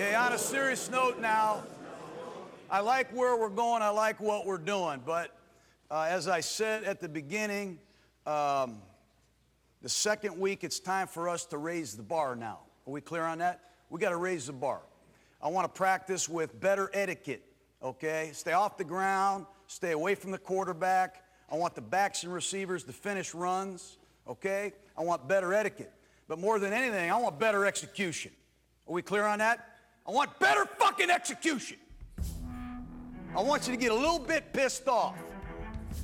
Okay, on a serious note now, I like where we're going, I like what we're doing, but uh, as I said at the beginning, um, the second week it's time for us to raise the bar now. Are we clear on that? We got to raise the bar. I want to practice with better etiquette, okay? Stay off the ground, stay away from the quarterback. I want the backs and receivers to finish runs, okay? I want better etiquette. But more than anything, I want better execution. Are we clear on that? I want better fucking execution. I want you to get a little bit pissed off.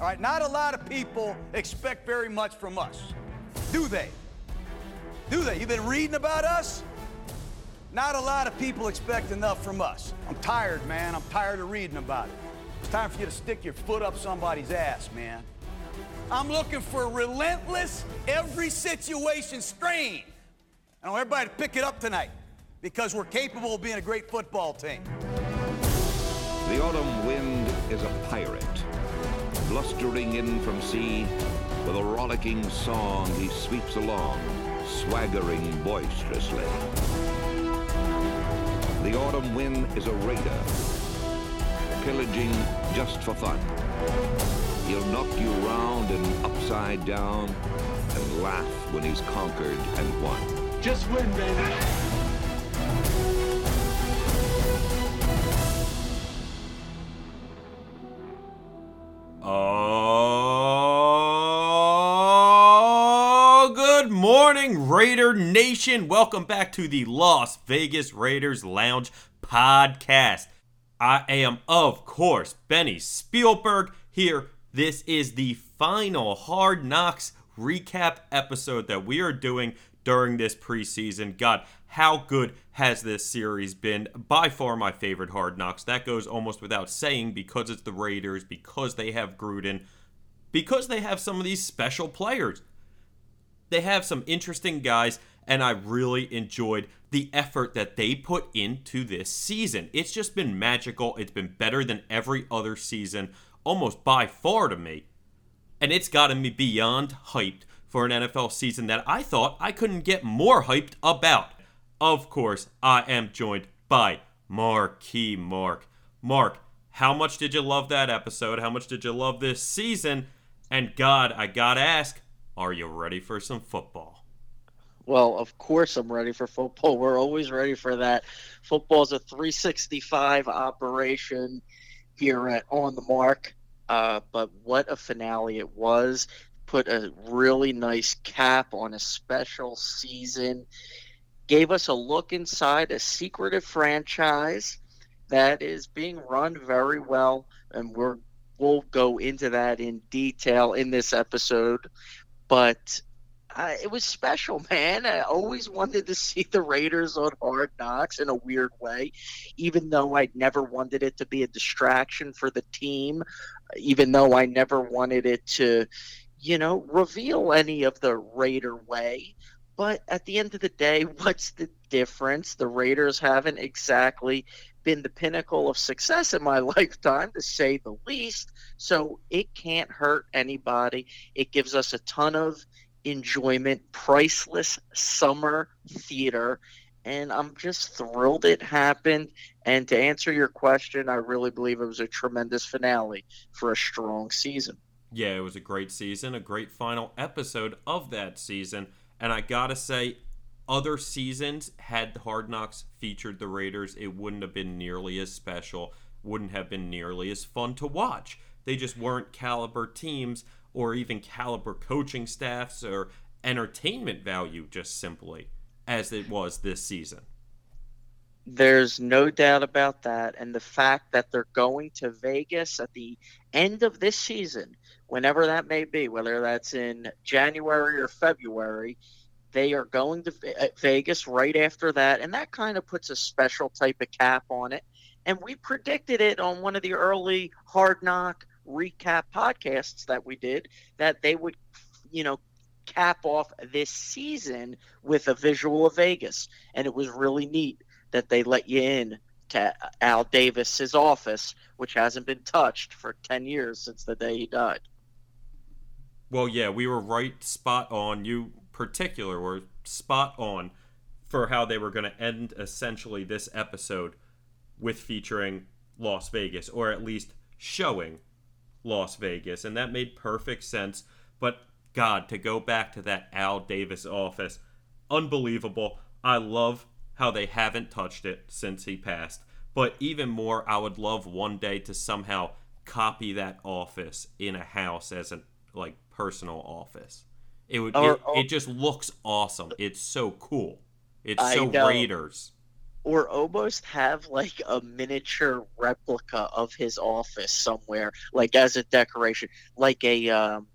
All right, not a lot of people expect very much from us. Do they? Do they? You've been reading about us? Not a lot of people expect enough from us. I'm tired, man. I'm tired of reading about it. It's time for you to stick your foot up somebody's ass, man. I'm looking for relentless, every situation strain. I want everybody to pick it up tonight because we're capable of being a great football team. The autumn wind is a pirate, blustering in from sea. With a rollicking song, he sweeps along, swaggering boisterously. The autumn wind is a raider, pillaging just for fun. He'll knock you round and upside down and laugh when he's conquered and won. Just win, baby. Oh, good morning, Raider Nation. Welcome back to the Las Vegas Raiders Lounge podcast. I am, of course, Benny Spielberg here. This is the final Hard Knocks recap episode that we are doing during this preseason. God, how good has this series been? By far my favorite Hard Knocks. That goes almost without saying because it's the Raiders, because they have Gruden, because they have some of these special players. They have some interesting guys, and I really enjoyed the effort that they put into this season. It's just been magical. It's been better than every other season, almost by far to me. And it's gotten me beyond hyped for an NFL season that I thought I couldn't get more hyped about. Of course, I am joined by Marquee Mark. Mark, how much did you love that episode? How much did you love this season? And God, I gotta ask, are you ready for some football? Well, of course I'm ready for football. We're always ready for that. Football's a 365 operation here at On the Marc. Uh, but what a finale it was. Put a really nice cap on a special season. Gave us a look inside a secretive franchise that is being run very well. And we're we'll go into that in detail in this episode. But uh, it was special, man. I always wanted to see the Raiders on Hard Knocks in a weird way, even though I never wanted it to be a distraction for the team, even though I never wanted it to, you know, reveal any of the Raider way. But at the end of the day, what's the difference? The Raiders haven't exactly been the pinnacle of success in my lifetime, to say the least. So it can't hurt anybody. It gives us a ton of enjoyment, priceless summer theater. And I'm just thrilled it happened. And to answer your question, I really believe it was a tremendous finale for a strong season. Yeah, it was a great season, a great final episode of that season. And I gotta say, other seasons had the Hard Knocks featured the Raiders, it wouldn't have been nearly as special, wouldn't have been nearly as fun to watch. They just weren't caliber teams or even caliber coaching staffs or entertainment value just simply as it was this season. There's no doubt about that. And the fact that they're going to Vegas at the end of this season, whenever that may be, whether that's in January or February, they are going to uh, Vegas right after that. And that kind of puts a special type of cap on it. And we predicted it on one of the early hard knock recap podcasts that we did that they would, you know, cap off this season with a visual of Vegas. And it was really neat that they let you in to Al Davis's office, which hasn't been touched for 10 years since the day he died. Well, yeah, we were right spot on. You particular were spot on. for how they were going to end essentially this episode with featuring Las Vegas, or at least showing Las Vegas. And that made perfect sense. But God, to go back to that Al Davis office, unbelievable. I love how they haven't touched it since he passed. But even more, I would love one day to somehow copy that office in a house as a like personal office. It would. Or- it, or- it just looks awesome. It's so cool. It's I so know. Raiders. or almost have like a miniature replica of his office somewhere, like as a decoration, like a um,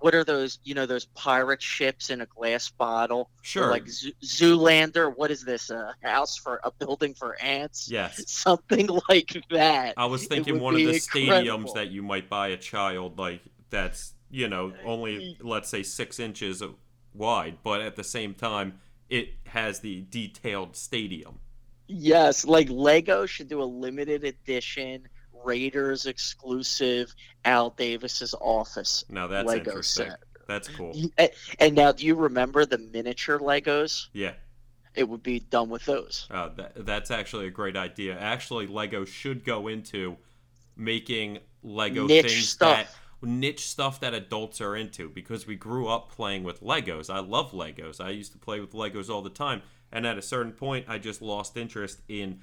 what are those? You know, those pirate ships in a glass bottle, Or Sure. like Zoo- Zoolander. What is this? A house for a building for ants? yes. Something like that. I was thinking one of the incredible. stadiums that you might buy a child like that's you know only let's say six inches wide, but at the same time it has the detailed stadium. Yes, like Lego should do a limited edition Raiders exclusive Al Davis's office. Now that's Lego interesting. set. That's cool. And now, do you remember the miniature Legos? Yeah, It would be done with those. uh, that, that's actually a great idea. Actually, Lego should go into making Lego Niche things stuff. that niche stuff that adults are into because we grew up playing with Legos. I love Legos. I used to play with Legos all the time, and at a certain point, I just lost interest in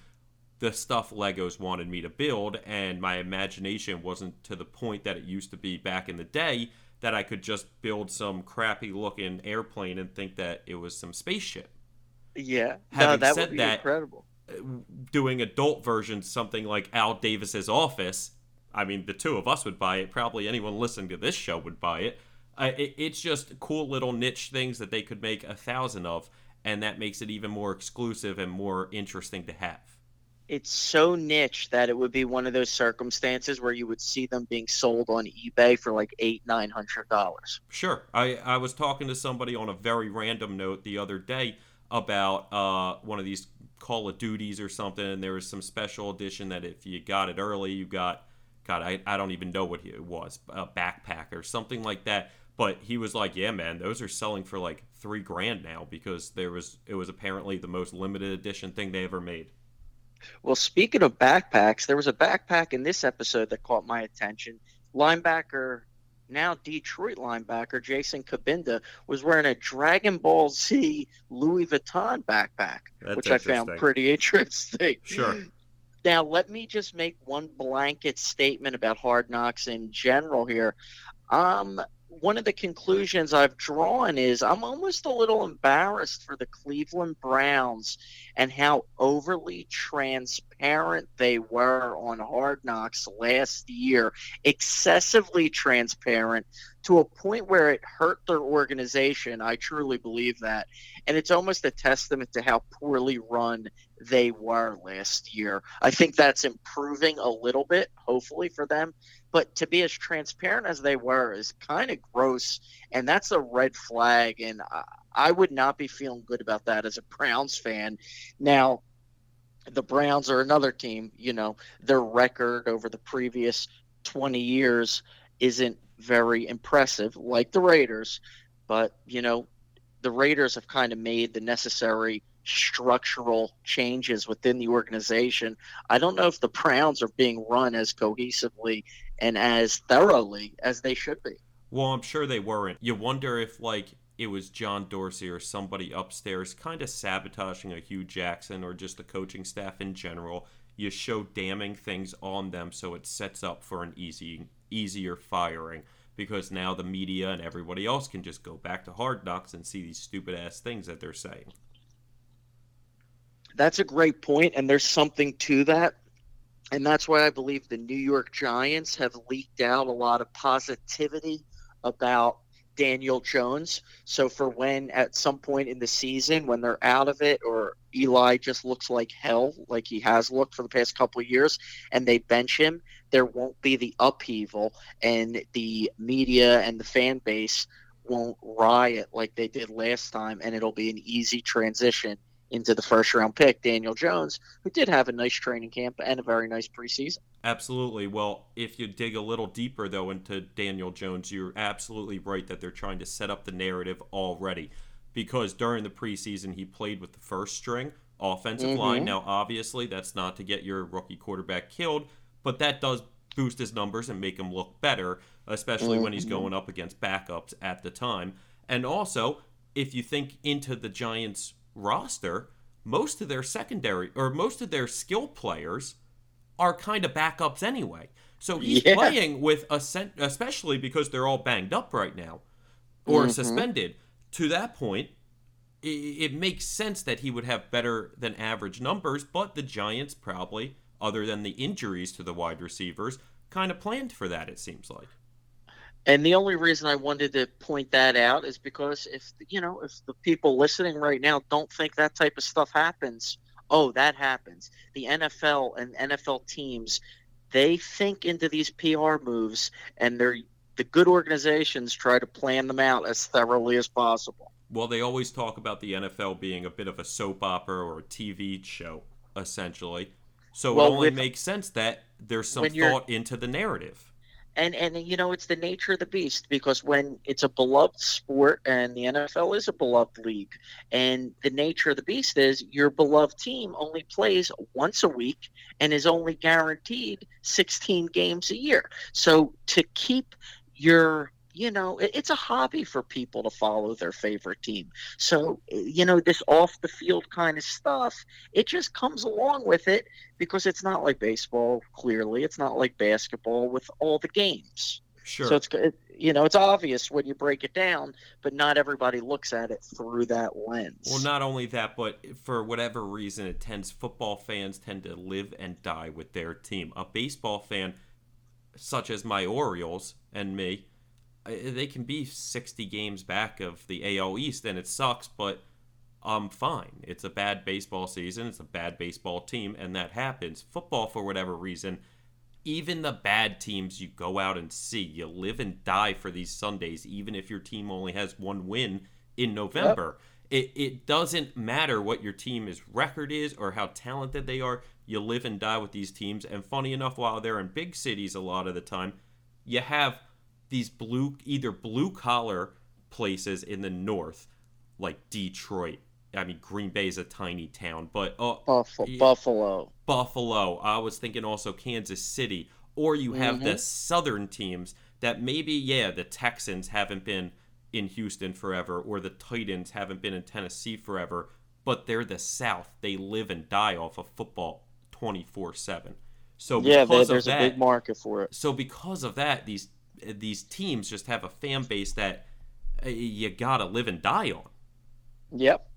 the stuff Legos wanted me to build, and my imagination wasn't to the point that it used to be back in the day that I could just build some crappy looking airplane and think that it was some spaceship. Yeah. no, Having that said would be that- incredible. doing adult versions, something like Al Davis's Office. I mean, the two of us would buy it. Probably anyone listening to this show would buy it. Uh, it it's just cool little niche things that they could make a thousand of, and that makes it even more exclusive and more interesting to have. It's so niche that it would be one of those circumstances where you would see them being sold on eBay for like eight, nine hundred dollars. Sure. I, I was talking to somebody on a very random note the other day about uh, one of these Call of Duties or something, and there was some special edition that if you got it early, you got, God, I, I don't even know what it was, a backpack or something like that. But he was like, "Yeah, man, those are selling for like three grand now because there was it was apparently the most limited edition thing they ever made." Well, speaking of backpacks, there was a backpack in this episode that caught my attention. Linebacker, now Detroit linebacker Jason Cabinda was wearing a Dragon Ball Z Louis Vuitton backpack, That's which I found pretty interesting. Sure. Now, let me just make one blanket statement about Hard Knocks in general here. Um, one of the conclusions I've drawn is I'm almost a little embarrassed for the Cleveland Browns and how overly transparent they were on Hard Knocks last year, excessively transparent to a point where it hurt their organization. I truly believe that. And it's almost a testament to how poorly run they were last year. I think that's improving a little bit, hopefully, for them. But to be as transparent as they were is kind of gross. And that's a red flag. And I, I would not be feeling good about that as a Browns fan. Now, the Browns are another team, you know, their record over the previous 20 years isn't very impressive like the Raiders. But, you know, the Raiders have kind of made the necessary structural changes within the organization. I don't know if the Browns are being run as cohesively and as thoroughly as they should be. Well, I'm sure they weren't. You wonder if like it was John Dorsey or somebody upstairs kind of sabotaging a Hue Jackson or just the coaching staff in general. You show damning things on them so it sets up for an easy easier firing because now the media and everybody else can just go back to hard knocks and see these stupid ass things that they're saying. That's a great point, and there's something to that. And that's why I believe the New York Giants have leaked out a lot of positivity about Daniel Jones. So for when at some point in the season, when they're out of it, or Eli just looks like hell, like he has looked for the past couple years, and they bench him, there won't be the upheaval, and the media and the fan base won't riot like they did last time, and it'll be an easy transition into the first round pick, Daniel Jones, who did have a nice training camp and a very nice preseason. Absolutely. Well, if you dig a little deeper, though, into Daniel Jones, you're absolutely right that they're trying to set up the narrative already. because during the preseason he played with the first string offensive mm-hmm. line. Now, obviously, that's not to get your rookie quarterback killed, but that does boost his numbers and make him look better, especially when he's mm-hmm. going up against backups at the time. And also, if you think into the Giants roster, most of their secondary or most of their skill players are kind of backups anyway. So he's Yeah. playing with a cent- especially because they're all banged up right now or mm-hmm. suspended. To that point, i- it makes sense that he would have better than average numbers, but the Giants probably, other than the injuries to the wide receivers, kind of planned for that, it seems like. And the only reason I wanted to point that out is because if you know if the people listening right now don't think that type of stuff happens, oh, that happens. The NFL and NFL teams, they think into these PR moves, and they're the good organizations try to plan them out as thoroughly as possible. Well, they always talk about the NFL being a bit of a soap opera or a TV show, essentially. So Well, it only with- makes sense that there's some thought into the narrative. And and you know it's the nature of the beast because when it's a beloved sport and the NFL is a beloved league and the nature of the beast is your beloved team only plays once a week and is only guaranteed 16 games a year. So to keep your you know it- it's a hobby for people to follow their favorite team so eh, you know this off the field kind of stuff it just comes along with it because it's not like baseball clearly it's not like basketball with all the games Sure. so it's it, you know it's obvious when you break it down but not everybody looks at it through that lens Well, not only that, but for whatever reason, it tends football fans tend to live and die with their team. A baseball fan, such as my Orioles and me, they can be 60 games back of the AL East, and it sucks, but I'm fine. It's a bad baseball season. It's a bad baseball team, and that happens. Football, for whatever reason, even the bad teams you go out and see, you live and die for these Sundays, even if your team only has one win in November. It, it doesn't matter what your team's record is or how talented they are. You live and die with these teams. And funny enough, while they're in big cities a lot of the time, you have these blue, either blue collar places in the north, like Detroit. I mean, Green Bay is a tiny town, but uh, Buffalo, Yeah. Buffalo. Buffalo. I was thinking also Kansas City. Or you have the southern teams that maybe, yeah, the Texans haven't been in Houston forever, or the Titans haven't been in Tennessee forever, but they're the South. They live and die off of football 24 7. So Yeah, because there's of a big market for it. so because of that, these these teams just have a fan base that uh, you gotta live and die on. Yep.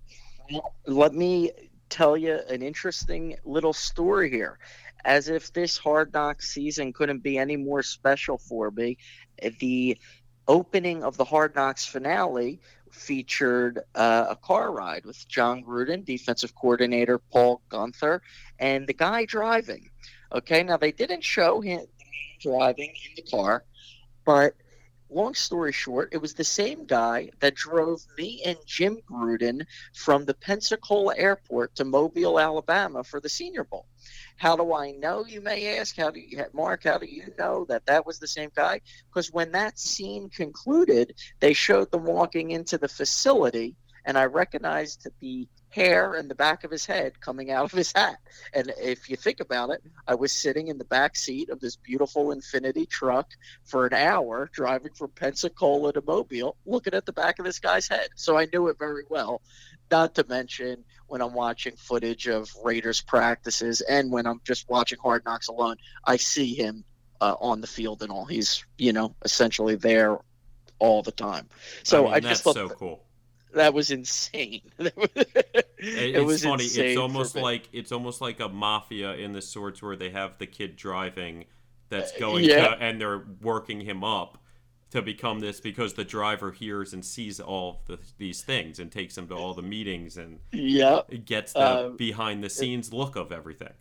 Let me tell you an interesting little story here. As if this hard knock season couldn't be any more special for me, the opening of the hard knocks finale featured uh, a car ride with Jon Gruden, defensive coordinator Paul Guenther, and the guy driving. Okay, now they didn't show him driving in the car, but long story short, it was the same guy that drove me and Jim Gruden from the Pensacola airport to Mobile, Alabama for the Senior Bowl. How do I know, you may ask? How do you, Mark, how do you know that that was the same guy? Because when that scene concluded, they showed them walking into the facility, and I recognized the hair and the back of his head coming out of his hat. And if you think about it, I was sitting in the back seat of this beautiful Infiniti truck for an hour driving from Pensacola to Mobile, looking at the back of this guy's head. So I knew it very well. Not to mention when I'm watching footage of Raiders practices and when I'm just watching Hard Knocks alone, I see him uh, on the field and all. He's, you know, essentially there all the time. So I, I, mean, just that's thought so cool. That was insane. It- it it's was funny. It's almost like it's almost like a mafia in the sorts where they have the kid driving that's going Uh, yeah. to, and they're working him up to become this because the driver hears and sees all the, these things and takes him to all the meetings and yeah. gets the Uh, behind the scenes look of everything.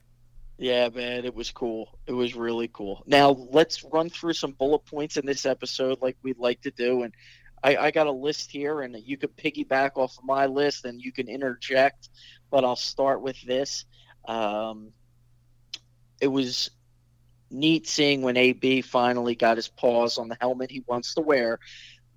Yeah, man, it was cool. It was really cool. Now let's run through some bullet points in this episode, like we'd like to do. And I, I got a list here, and you could piggyback off of my list, and you can interject. But I'll start with this. Um, it was neat seeing when AB finally got his paws on the helmet he wants to wear.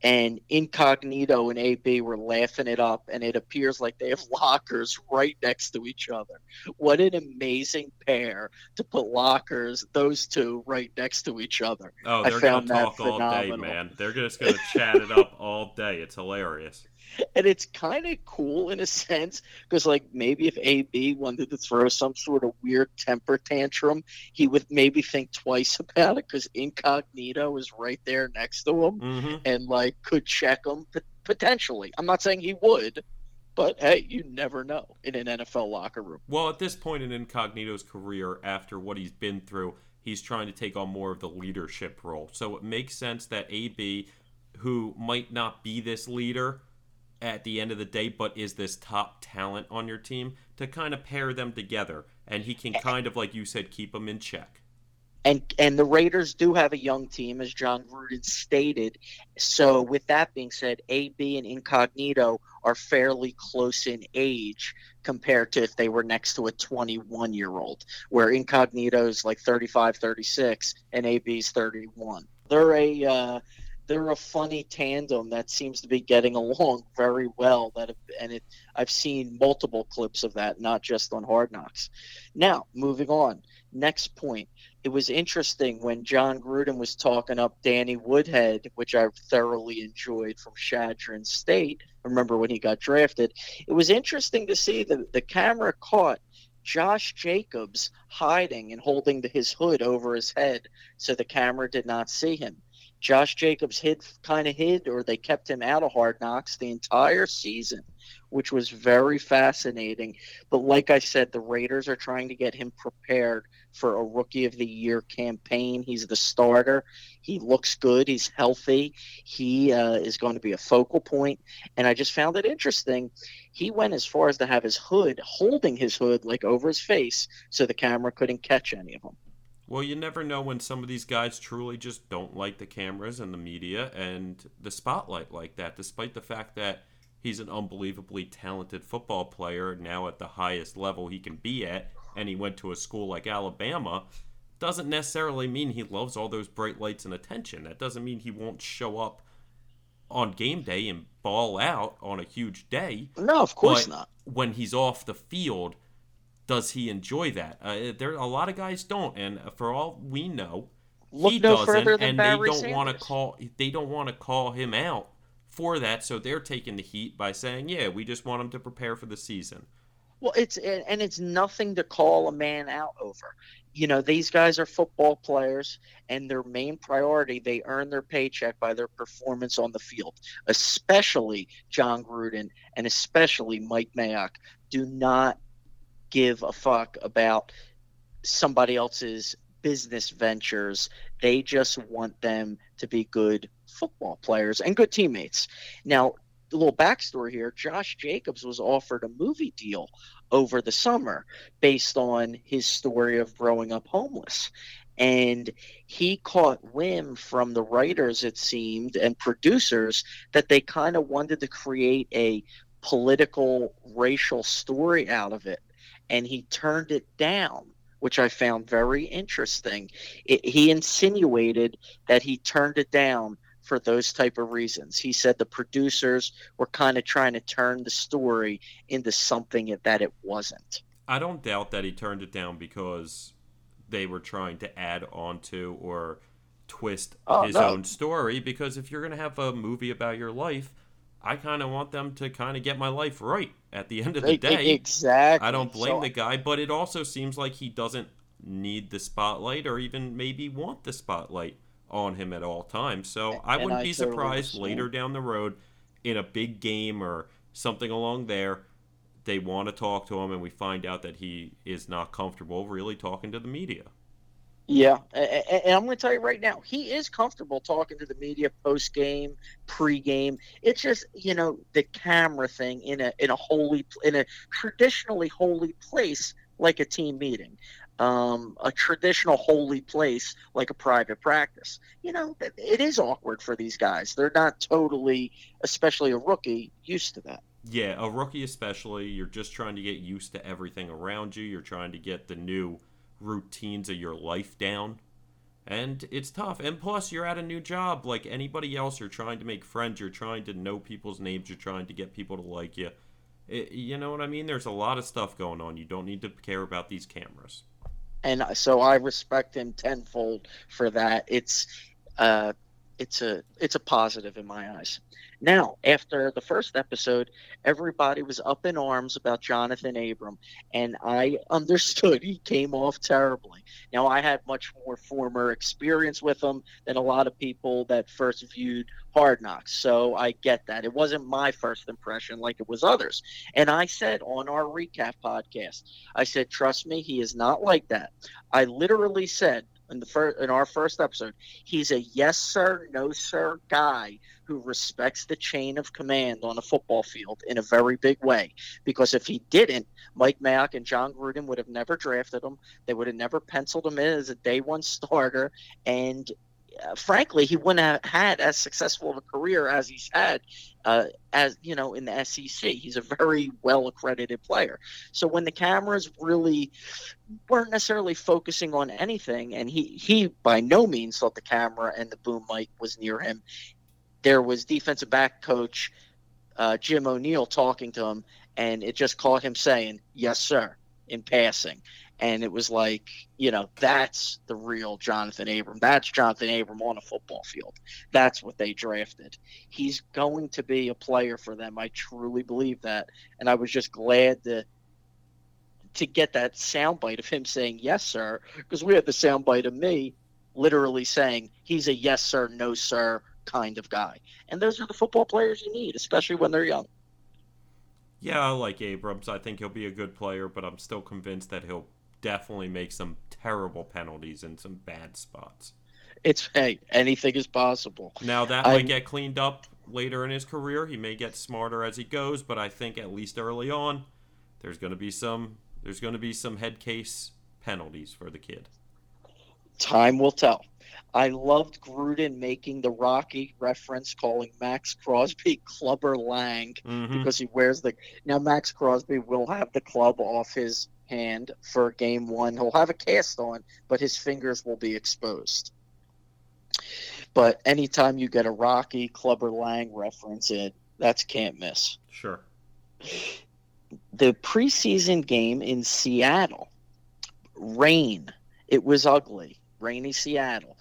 And Incognito and AB were laughing it up, and it appears like they have lockers right next to each other. What an amazing pair to put lockers, those two, right next to each other. Oh, they're gonna that talk all day, man. They're just gonna chat it up all day. It's hilarious. And it's kind of cool in a sense because like maybe if ab wanted to throw some sort of weird temper tantrum he would maybe think twice about it because incognito is right there next to him hmm and like could check him potentially. I'm not saying he would but hey you never know in an nfl locker room. Well, at this point in Incognito's career, after what he's been through, he's trying to take on more of the leadership role. So it makes sense that AB, who might not be this leader at the end of the day, but is this top talent on your team, to kind of pair them together. And he can kind of, like you said, keep them in check. and and the Raiders do have a young team, as Jon Gruden stated. So, with that being said, AB and Incognito are fairly close in age compared to if they were next to a 21 year old, where Incognito is like 35, 36, and AB's 31. They're a uh, they're a funny tandem that seems to be getting along very well. That and it I've seen multiple clips of that, not just on Hard Knocks. Now, moving on. Next point it was interesting when Jon Gruden was talking up Danny Woodhead, which I thoroughly enjoyed from Chadron State. I Remember when he got drafted? It was interesting to see the, the camera caught Josh Jacobs hiding and holding his hood over his head so the camera did not see him. Josh Jacobs hid kind of hid or they kept him out of hard knocks the entire season, which was very fascinating. But like I said, the Raiders are trying to get him prepared for a rookie of the year campaign. He's the starter. He looks good. He's healthy. He uh, is going to be a focal point. And I just found it interesting. He went as far as to have his hood, holding his hood like over his face so the camera couldn't catch any of them. Well, you never know when some of these guys truly just don't like the cameras and the media and the spotlight like that, despite the fact that he's an unbelievably talented football player now at the highest level he can be at, and he went to a school like Alabama. Doesn't necessarily mean he loves all those bright lights and attention. That doesn't mean he won't show up on game day and ball out on a huge day. No, of course But not. When he's off the field, does he enjoy that? Uh, there a lot of guys don't, and for all we know, Look he no doesn't, further than and Barry they don't want to call they don't want to call him out for that. So they're taking the heat by saying, "Yeah, we just want him to prepare for the season." Well, it's and and it's nothing to call a man out over. You know, these guys are football players, and their main priority they earn their paycheck by their performance on the field. Especially Jon Gruden and especially Mike Mayock do not give a fuck about somebody else's business ventures. They just want them to be good football players and good teammates. Now, a little backstory here Josh Jacobs was offered a movie deal over the summer based on his story of growing up homeless. And he caught whim from the writers, it seemed, and producers that they kind of wanted to create a political, racial story out of it. And he turned it down, which I found very interesting. It, he insinuated that he turned it down for those type of reasons. He said the producers were kind of trying to turn the story into something that it wasn't. I don't doubt that he turned it down because they were trying to add onto or twist Oh, his no. own story. Because if you're gonna have a movie about your life, I kind of want them to kind of get my life right at the end of the day. exactly. I don't blame So- the guy, but it also seems like he doesn't need the spotlight or even maybe want the spotlight on him at all times. So I wouldn't I be surprised later down the road in a big game or something along there. They want to talk to him, and we find out that he is not comfortable really talking to the media. Yeah, and I'm going to tell you right now, he is comfortable talking to the media post game, pre game. It's just you know the camera thing in a in a holy in a traditionally holy place like a team meeting, um, a traditional holy place like a private practice. You know, it is awkward for these guys. They're not totally, especially a rookie, used to that. Yeah, a rookie especially, you're just trying to get used to everything around you. You're trying to get the new routines of your life down. And it's tough. And plus, you're at a new job like anybody else. You're trying to make friends. You're trying to know people's names. You're trying to get people to like you. It, you know what I mean? There's a lot of stuff going on. You don't need to care about these cameras. And so I respect him tenfold for that. It's uh, it's a it's a positive in my eyes. Now, after the first episode, everybody was up in arms about Johnathan Abram, and I understood he came off terribly. Now, I had much more former experience with him than a lot of people that first viewed Hard Knocks, so I get that. It wasn't my first impression like it was others. And I said on our recap podcast, I said, trust me, he is not like that. I literally said, in the first in our first episode, he's a yes sir, no sir guy who respects the chain of command on a football field in a very big way. Because if he didn't, Mike Mayock and Jon Gruden would have never drafted him. They would have never penciled him in as a day one starter. And frankly, he wouldn't have had as successful of a career as he's had, uh, as you know, in the SEC. He's a very well accredited player. So when the cameras really weren't necessarily focusing on anything, and he he by no means thought the camera and the boom mic was near him. There was defensive back coach uh, Jim O'Neil talking to him, and it just caught him saying "Yes, sir" in passing and it was like you know that's the real johnathan abram. That's johnathan abram on a football field. That's what they drafted. He's going to be a player for them. I truly believe that. And i was just glad to to get that soundbite of him saying yes sir because we had the soundbite of me literally saying he's a yes sir no sir kind of guy. And those are the football players you need especially when they're young. Yeah, I like Abrams. I think he'll be a good player, but I'm still convinced that he'll definitely make some terrible penalties in some bad spots. It's hey, anything is possible. Now that I, might get cleaned up later in his career. He may get smarter as he goes, but I think at least early on, there's going to be some there's going to be some head case penalties for the kid. Time will tell. I loved Gruden making the Rocky reference, calling Maxx Crosby Clubber Lang mm-hmm. because he wears the. Now Maxx Crosby will have the club off his hand for game one. He'll have a cast on, but his fingers will be exposed. But anytime you get a Rocky Clubber Lang reference, it that's can't miss. Sure. The preseason game in Seattle, rain. It was ugly. Rainy Seattle.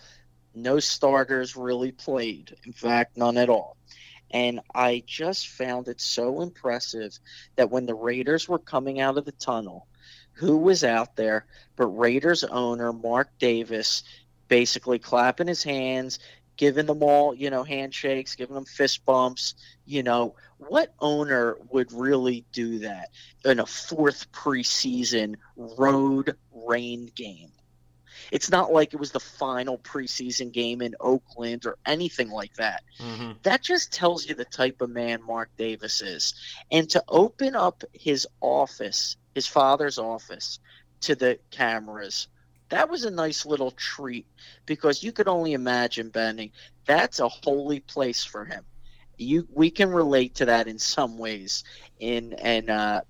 No starters really played. In fact, none at all. And I just found it so impressive that when the Raiders were coming out of the tunnel, who was out there but Raiders owner Mark Davis basically clapping his hands, giving them all, you know, handshakes, giving them fist bumps. You know, what owner would really do that in a fourth preseason road rain game? It's not like it was the final preseason game in Oakland or anything like that. Mm-hmm. That just tells you the type of man Mark Davis is. And to open up his office his father's office to the cameras. That was a nice little treat because you could only imagine, Benny, that's a holy place for him. You, we can relate to that in some ways. In and uh,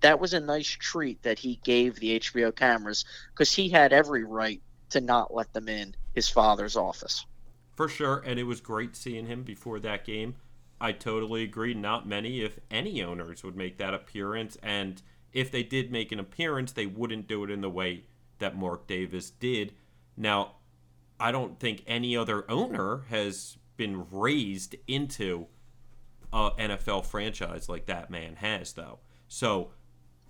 that was a nice treat that he gave the HBO cameras because he had every right to not let them in his father's office. For sure, and it was great seeing him before that game. I totally agree. Not many, if any, owners would make that appearance, and if they did make an appearance, they wouldn't do it in the way that Mark Davis did. Now, I don't think any other owner has been raised into a NFL franchise like that man has, though. So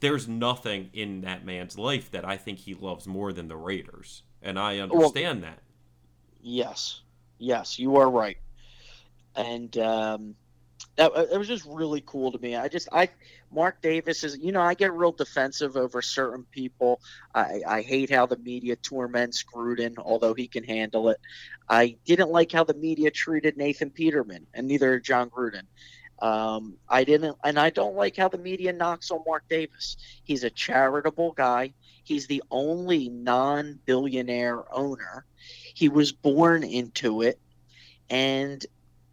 there's nothing in that man's life that I think he loves more than the Raiders, and I understand well, that. Yes, yes, you are right, and um, that uh, it was just really cool to me. I just I Mark Davis is you know I get real defensive over certain people. I I hate how the media torments Gruden, although he can handle it. I didn't like how the media treated Nathan Peterman, and neither Jon Gruden. Um, I didn't, and I don't like how the media knocks on Mark Davis. He's a charitable guy. He's the only non-billionaire owner. He was born into it, and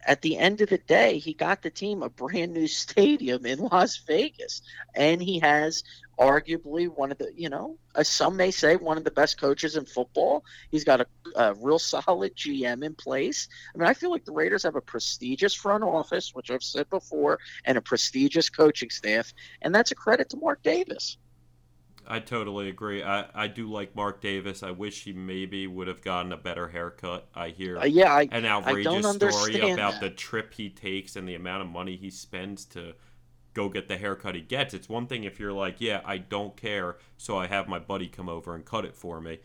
at the end of the day, he got the team a brand new stadium in Las Vegas, and he has arguably one of the, you know, uh, some may say one of the best coaches in football. He's got a, a, real solid GM in place. I mean, I feel like the Raiders have a prestigious front office, which I've said before, and a prestigious coaching staff, and that's a credit to Mark Davis. I totally agree. I, I do like Mark Davis. I wish he maybe would have gotten a better haircut. I hear uh, yeah, I, an outrageous story about that. the trip he takes and the amount of money he spends to go get the haircut he gets. It's one thing if you're like, yeah, I don't care, so I have my buddy come over and cut it for me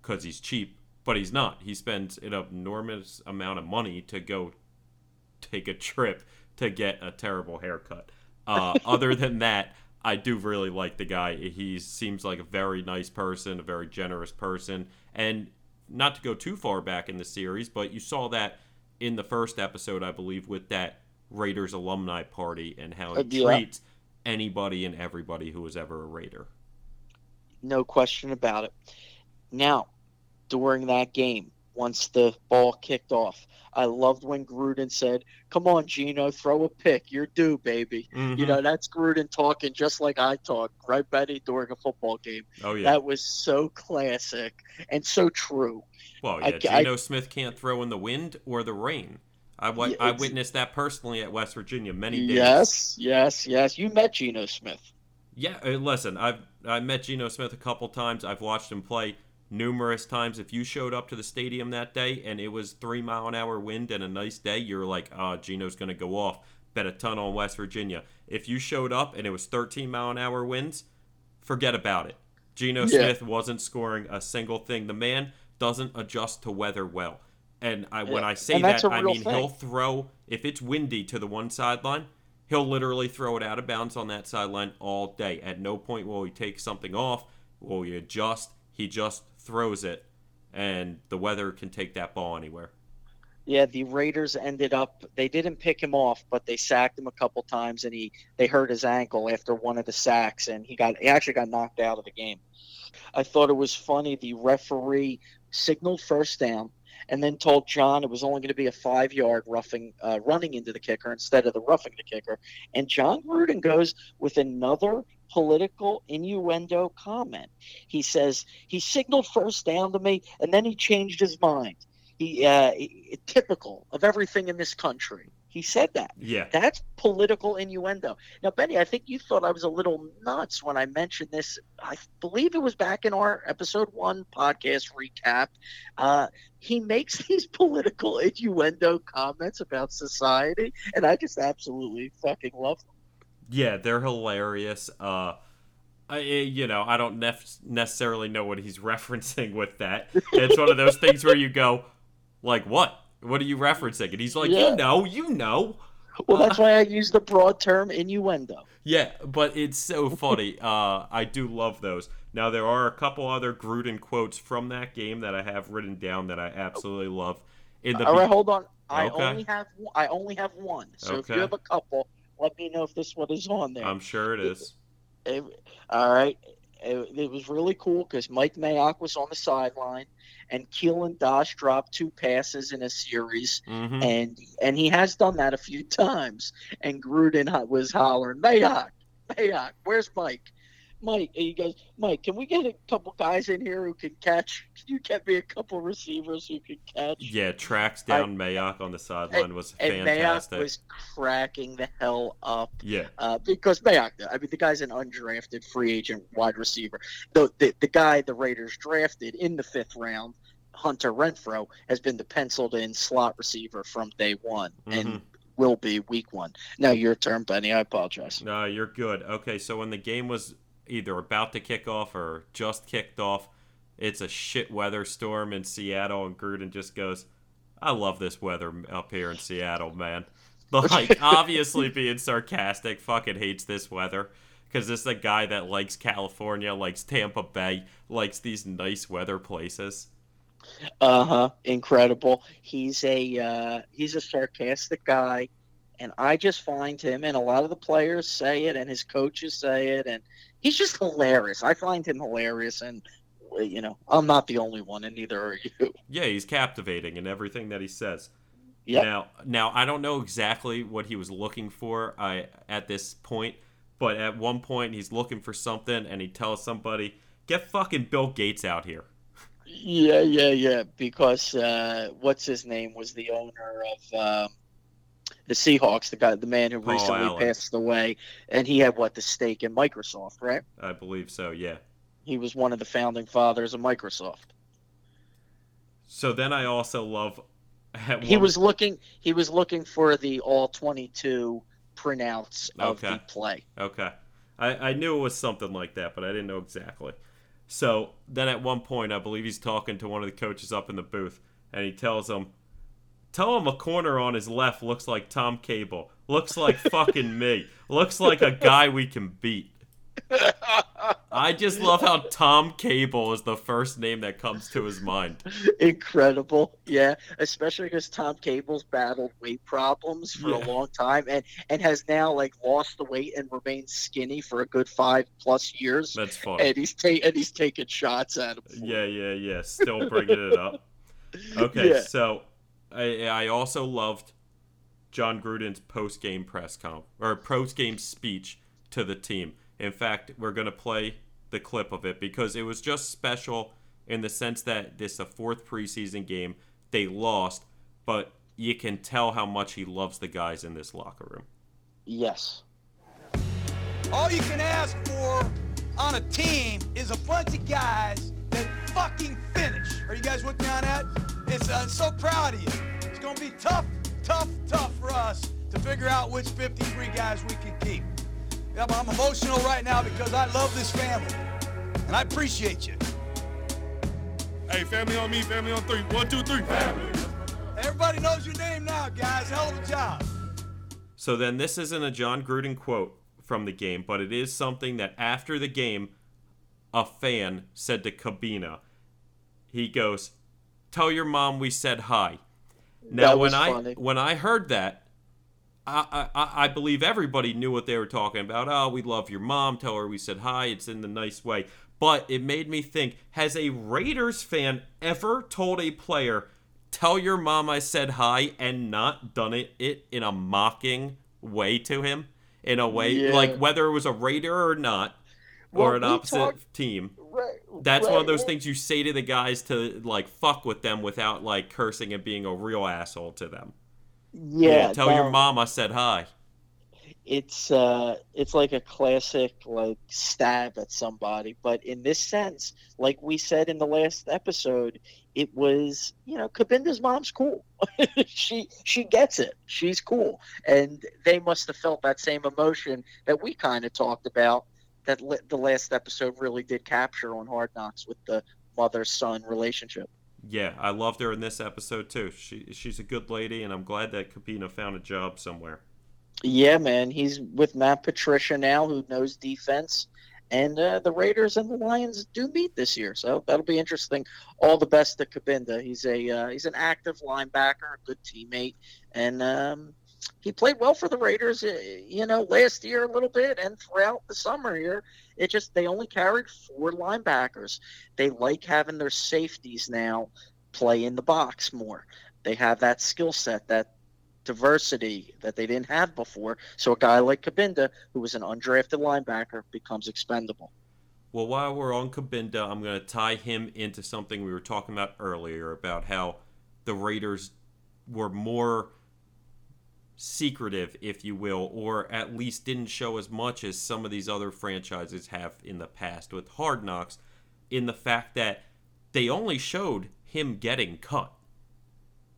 because he's cheap, but he's not. He spends an enormous amount of money to go take a trip to get a terrible haircut. Uh, other than that, I do really like the guy. He seems like a very nice person, a very generous person. And not to go too far back in the series, but you saw that in the first episode, I believe, with that Raiders alumni party and how he uh, yeah. treats anybody and everybody who was ever a Raider. No question about it. Now, during that game, once the ball kicked off, I loved when Gruden said, "Come on, Geno, throw a pick. You're due, baby." Mm-hmm. You know, that's Gruden talking just like I talk, right, Betty, during a football game. Oh yeah, that was so classic and so true. Well, yeah, I, Geno I, Smith can't throw in the wind or the rain. I, I witnessed that personally at West Virginia many days. Yes, yes, yes. You met Geno Smith. Yeah, uh, listen, I've I met Geno Smith a couple times. I've watched him play numerous times. If you showed up to the stadium that day and it was three mile an hour wind and a nice day, you're like, ah, oh, Geno's going to go off. Bet a ton on West Virginia. If you showed up and it was 13 mile an hour winds, forget about it. Geno yeah. Smith wasn't scoring a single thing. The man doesn't adjust to weather well. And I, yeah. when I say that, I mean thing. he'll throw if it's windy to the one sideline, he'll literally throw it out of bounds on that sideline all day. At no point will he take something off. Will he adjust? He just throws it, and the weather can take that ball anywhere. Yeah, the Raiders ended up they didn't pick him off, but they sacked him a couple times and he they hurt his ankle after one of the sacks and he got he actually got knocked out of the game. I thought it was funny the referee signaled first down and then told Jon it was only going to be a five yard roughing uh, running into the kicker instead of the roughing the kicker. And Jon Gruden goes with another political innuendo comment. He says he signaled first down to me, and then he changed his mind. He, uh, he typical of everything in this country. He said that. Yeah. That's political innuendo. Now, Benny, I think you thought I was a little nuts when I mentioned this. I believe it was back in our episode one podcast recap. Uh, he makes these political innuendo comments about society, and I just absolutely fucking love them. Yeah, they're hilarious. Uh, I, you know, I don't nef- necessarily know what he's referencing with that. It's one of those things where you go, like, what? What are you referencing? And he's like, yeah. you know, you know. Well, that's uh, why I use the broad term innuendo. Yeah, but it's so funny. uh, I do love those. Now there are a couple other Gruden quotes from that game that I have written down that I absolutely love. In the all right, hold on. I okay. only have I only have one. So okay. if you have a couple, let me know if this one is on there. I'm sure it is. It, it, all right. It, it was really cool because Mike Mayock was on the sideline and Keelan Doss dropped two passes in a series, mm-hmm. and and he has done that a few times. And Gruden was hollering, Mayock, Mayock, where's Mike? Mike, and he goes, Mike, can we get a couple guys in here who can catch? Can you get me a couple receivers who can catch? Yeah, tracks down I, Mayock on the sideline was and fantastic. Mayock was cracking the hell up. Yeah, uh, because Mayock, I mean, the guy's an undrafted free agent wide receiver. The, the the guy the Raiders drafted in the fifth round, Hunter Renfrow, has been the penciled in slot receiver from day one, mm-hmm. and will be week one. Now your turn, Benny. I apologize. No, you're good. Okay, so when the game was either about to kick off or just kicked off. It's a shit weather storm in Seattle, and Gruden just goes, I love this weather up here in Seattle, man. Like, obviously being sarcastic, fucking hates this weather. Because this is a guy that likes California, likes Tampa Bay, likes these nice weather places. Uh huh. Incredible. He's a uh, he's a sarcastic guy, and I just find him, and a lot of the players say it, and his coaches say it, and he's just hilarious. I find him hilarious, and you know, I'm not the only one, and neither are you. Yeah, he's captivating in everything that he says. Yep. Now, now I don't know exactly what he was looking for I at this point, but at one point he's looking for something and he tells somebody, "Get fucking Bill Gates out here." Yeah, yeah, yeah. Because uh, what's his name was the owner of um, the Seahawks, the guy, the man who recently Allen. passed away, and he had what the stake in Microsoft, right? I believe so. Yeah. He was one of the founding fathers of Microsoft. So then I also love. He was looking. He was looking for the all twenty-two printouts of Okay. the play. Okay. I, I knew it was something like that, but I didn't know exactly. So then at one point, I believe he's talking to one of the coaches up in the booth, and he tells him, Tell him a corner on his left looks like Tom Cable. Looks like fucking me. Looks like a guy we can beat. I just love how Tom Cable is the first name that comes to his mind. Incredible, yeah. Especially because Tom Cable's battled weight problems for Yeah. a long time, and and has now like lost the weight and remained skinny for a good five plus years. That's funny. And he's ta- and he's taking shots at him. Yeah, yeah, yeah. Still bringing it up. Okay, Yeah. so I I also loved Jon Gruden's post game press comp or post game speech to the team. In fact, we're gonna play the clip of it because it was just special in the sense that this is a fourth preseason game. They lost, but you can tell how much he loves the guys in this locker room. Yes. All you can ask for on a team is a bunch of guys that fucking finish. Are you guys with me on that? It's uh, so proud of you. It's gonna be tough, tough, tough for us to figure out which 53 guys we can keep. Yeah, but I'm emotional right now because I love this family and I appreciate you. Hey, family on me, family on three. One, two, three. Family. Everybody knows your name now, guys. Hell of a job. So then this isn't a Jon Gruden quote from the game, but it is something that after the game, a fan said to Cabinda. He goes, "Tell your mom we said hi." Now when was I when I heard that, I, I I believe everybody knew what they were talking about. Oh, we love your mom. Tell her we said hi. It's in the nice way. But it made me think: Has a Raiders fan ever told a player, "Tell your mom I said hi," and not done it, it in a mocking way to him? In a way, Yeah. like whether it was a Raider or not, Well, or an opposite talked- team. Right. That's one of those things you say to the guys to like fuck with them without like cursing and being a real asshole to them. Yeah. tell your mom I said hi. It's uh, it's like a classic like stab at somebody, but in this sense, like we said in the last episode, it was you know Cabinda's mom's cool. she she gets it. She's cool, and they must have felt that same emotion that we kind of talked about. That li- the last episode really did capture on Hard Knocks with the mother son relationship. Yeah, I loved her in this episode too. She she's a good lady, and I'm glad that Cabinda found a job somewhere. Yeah, man, he's with Matt Patricia now, who knows defense, and uh, the Raiders and the Lions do meet this year, so that'll be interesting. All the best to Cabinda. He's a uh, he's an active linebacker, a good teammate, and um, he played well for the Raiders. You know, last year a little bit, and throughout the summer here, it just they only carried four linebackers. They like having their safeties now play in the box more. They have that skill set, that diversity that they didn't have before. So a guy like Cabinda, who was an undrafted linebacker, becomes expendable. Well, while we're on Cabinda, I'm going to tie him into something we were talking about earlier about how the Raiders were more secretive, if you will, or at least didn't show as much as some of these other franchises have in the past with Hard Knocks, in the fact that they only showed him getting cut.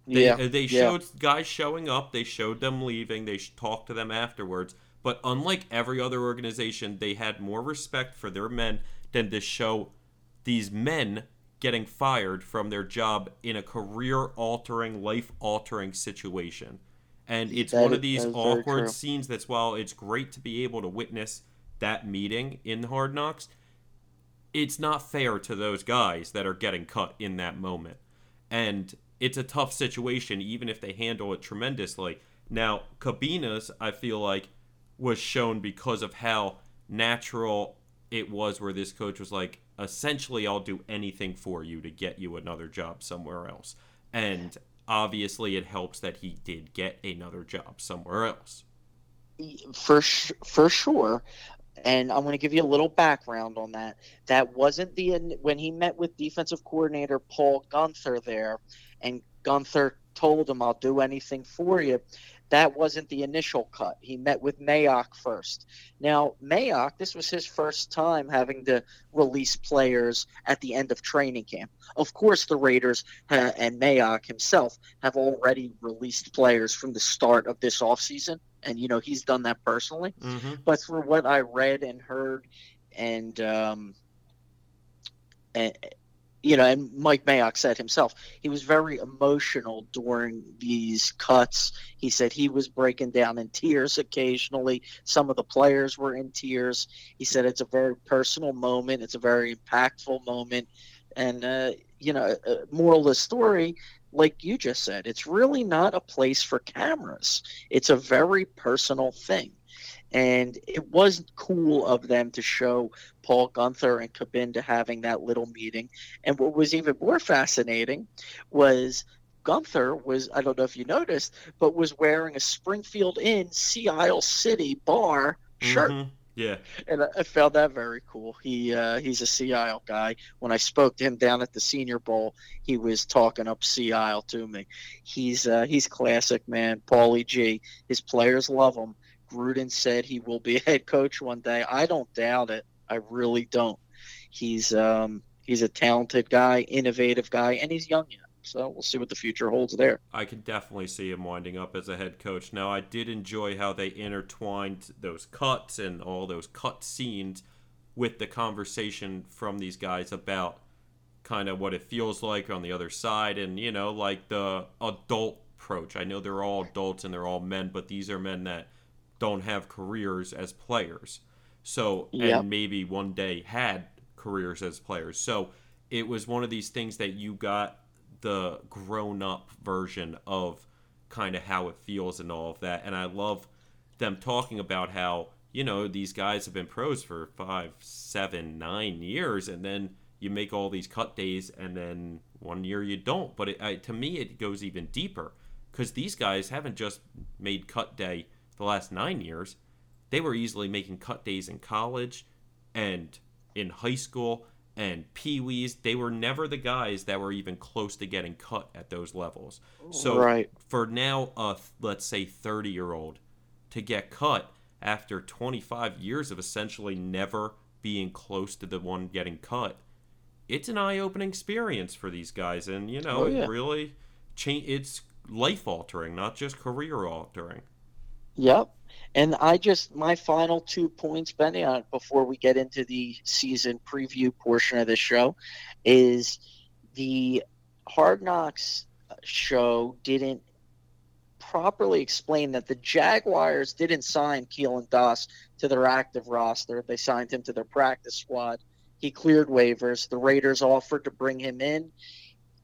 They, yeah, uh, they yeah. showed guys showing up. They showed them leaving. They talked to them afterwards. But unlike every other organization, they had more respect for their men than to show these men getting fired from their job in a career-altering, life-altering situation. And it's That one is- of these that is very awkward scenes that's while it's great to be able to witness that meeting in the Hard Knocks, it's not fair to those guys that are getting cut in that moment. And it's a tough situation, even if they handle it tremendously. Now, Cabinda's, I feel like, was shown because of how natural it was, where this coach was like, essentially, I'll do anything for you to get you another job somewhere else. And obviously it helps that he did get another job somewhere else. for sh- for sure. And I'm going to give you a little background on that. That wasn't the when he met with defensive coordinator Paul Guenther there, and Guenther told him, "I'll do anything for you." That wasn't the initial cut. He met with Mayock first. Now, Mayock, this was his first time having to release players at the end of training camp. Of course, the Raiders uh, and Mayock himself have already released players from the start of this offseason and you know he's done that personally. Mm-hmm. But for what I read and heard, and um, and you know, and Mike Mayock said himself, he was very emotional during these cuts. He said he was breaking down in tears occasionally. Some of the players were in tears. He said it's a very personal moment. It's a very impactful moment, and uh, you know, uh, moral of the story like you just said, it's really not a place for cameras. It's a very personal thing. And it wasn't cool of them to show Paul Guenther and Cabinda having that little meeting. And what was even more fascinating was Guenther was, I don't know if you noticed, but was wearing a Springfield Inn Sea Isle City bar shirt. Mm-hmm. Yeah. And I, I found that very cool. He uh, he's a Sea Isle guy. When I spoke to him down at the Senior Bowl, he was talking up Sea Isle to me. He's uh, he's classic, man. Paulie G. His players love him. Gruden said he will be a head coach one day. I don't doubt it. I really don't. He's um, he's a talented guy, innovative guy, and he's young yet. So we'll see what the future holds there. I can definitely see him winding up as a head coach. Now, I did enjoy how they intertwined those cuts and all those cut scenes with the conversation from these guys about kind of what it feels like on the other side and, you know, like the adult approach. I know they're all adults and they're all men, but these are men that don't have careers as players. So, Yep. and maybe one day had careers as players. So, it was one of these things that you got the grown up version of kind of how it feels and all of that. And I love them talking about how, you know, these guys have been pros for five, seven, nine years, and then you make all these cut days, and then one year you don't. But it, I, to me, it goes even deeper because these guys haven't just made cut day the last nine years. They were easily making cut days in college and in high school and pee-wees they were never the guys that were even close to getting cut at those levels so Right. for now a let's say 30 year old to get cut after 25 years of essentially never being close to the one getting cut it's an eye-opening experience for these guys and you know Oh, yeah. it really change it's life altering not just career altering Yep. And I just my final two points, Benny, on before we get into the season preview portion of the show, is the Hard Knocks uh, show didn't properly explain that the Jaguars didn't sign Keelan Doss to their active roster. They signed him to their practice squad. He cleared waivers. The Raiders offered to bring him in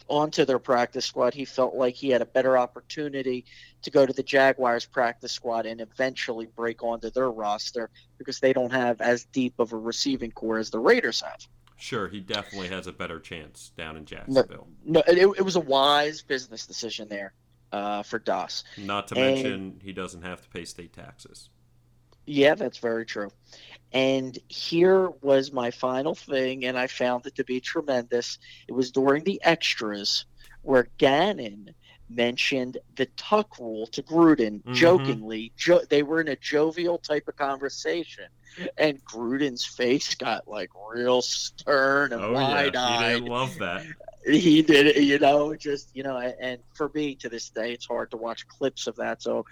onto their practice squad. He felt like he had a better opportunity to go to the Jaguars practice squad and eventually break onto their roster because they don't have as deep of a receiving core as the Raiders have. sure he definitely has a better chance down in jacksonville No, it, it was a wise business decision there uh, for Doss. Not to And- mention, he doesn't have to pay state taxes. Yeah, that's very true. And here was my final thing, and I found it to be tremendous. It was during the extras where Gannon mentioned the tuck rule to Gruden Mhm. jokingly. Jo- they were in a jovial type of conversation, and Gruden's face got like real stern and Oh yeah, wide eyed. didn't love that. he did it, you know, just you know, and for me to this day, it's hard to watch clips of that. So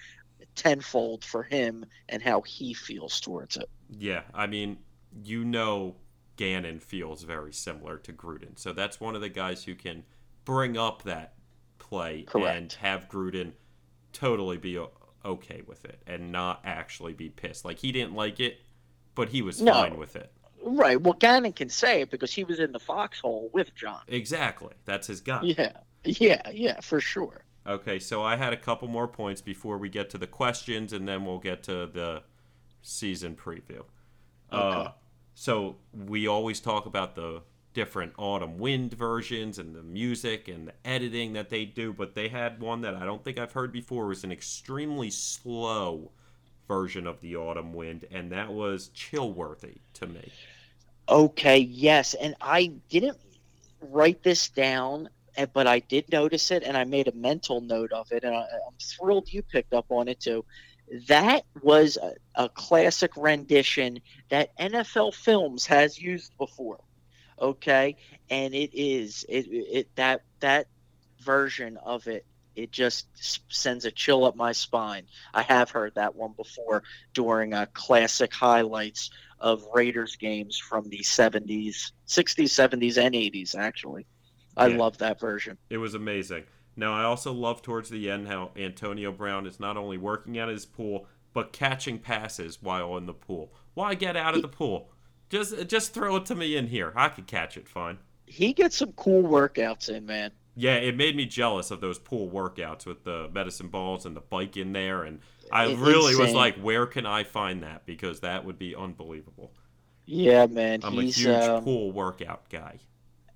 tenfold for him and how he feels towards it. Yeah, I mean, you know, Gannon feels very similar to Gruden, so that's one of the guys who can bring up that play and have Gruden totally be okay with it and not actually be pissed. Like he didn't like it, but he was No. fine with it. Right. Well, Gannon can say it because he was in the foxhole with Jon. Exactly, that's his guy. Yeah. Yeah. Yeah. For sure. Okay, so I had a couple more points before we get to the questions, and then we'll get to the season preview. Uh, Okay. so we always talk about the different autumn wind versions and the music and the editing that they do, but they had one that I don't think I've heard before. It was an extremely slow version of the autumn wind, and that was chill worthy to me. Okay, yes, and I didn't write this down, eh, but I did notice it, and I made a mental note of it, and I, I'm thrilled you picked up on it too. That was a, a classic rendition that NFL Films has used before. Okay, and it is it, it that that version of it it just sends a chill up my spine. I have heard that one before during a classic highlights of Raiders games from the 70s, 60s, 70s, and 80s, actually. I Yeah. love that version. It was amazing. Now, I also love towards the end how Antonio Brown is not only working at his pool, but catching passes while in the pool. Why get out of the pool? Just just throw it to me in here. I could catch it fine. He gets some cool workouts in, man. Yeah, it made me jealous of those pool workouts with the medicine balls and the bike in there. And I really was like, where can I find that? Because that would be unbelievable. Yeah, man. I'm He's a huge um, pool workout guy.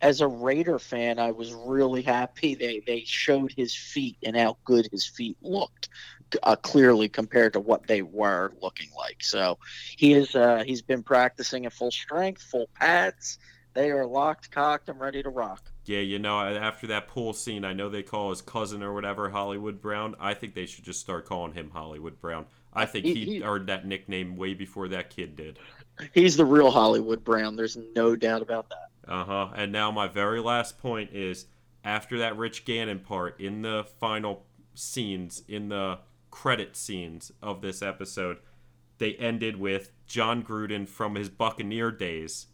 As a Raider fan, I was really happy they they showed his feet and how good his feet looked, uh, clearly compared to what they were looking like. So he is uh, he's been practicing at full strength, full pads. They are locked, cocked, and ready to rock. Yeah, you know, after that pool scene, I know they call his cousin or whatever Hollywood Brown. I think they should just start calling him Hollywood Brown. I think He- he, he- earned that nickname way before that kid did. He's the real Hollywood Brown. There's no doubt about that. Uh huh. And now my very last point is after that Rich Gannon part in the final scenes, in the credit scenes of this episode, they ended with Jon Gruden from his Buccaneer days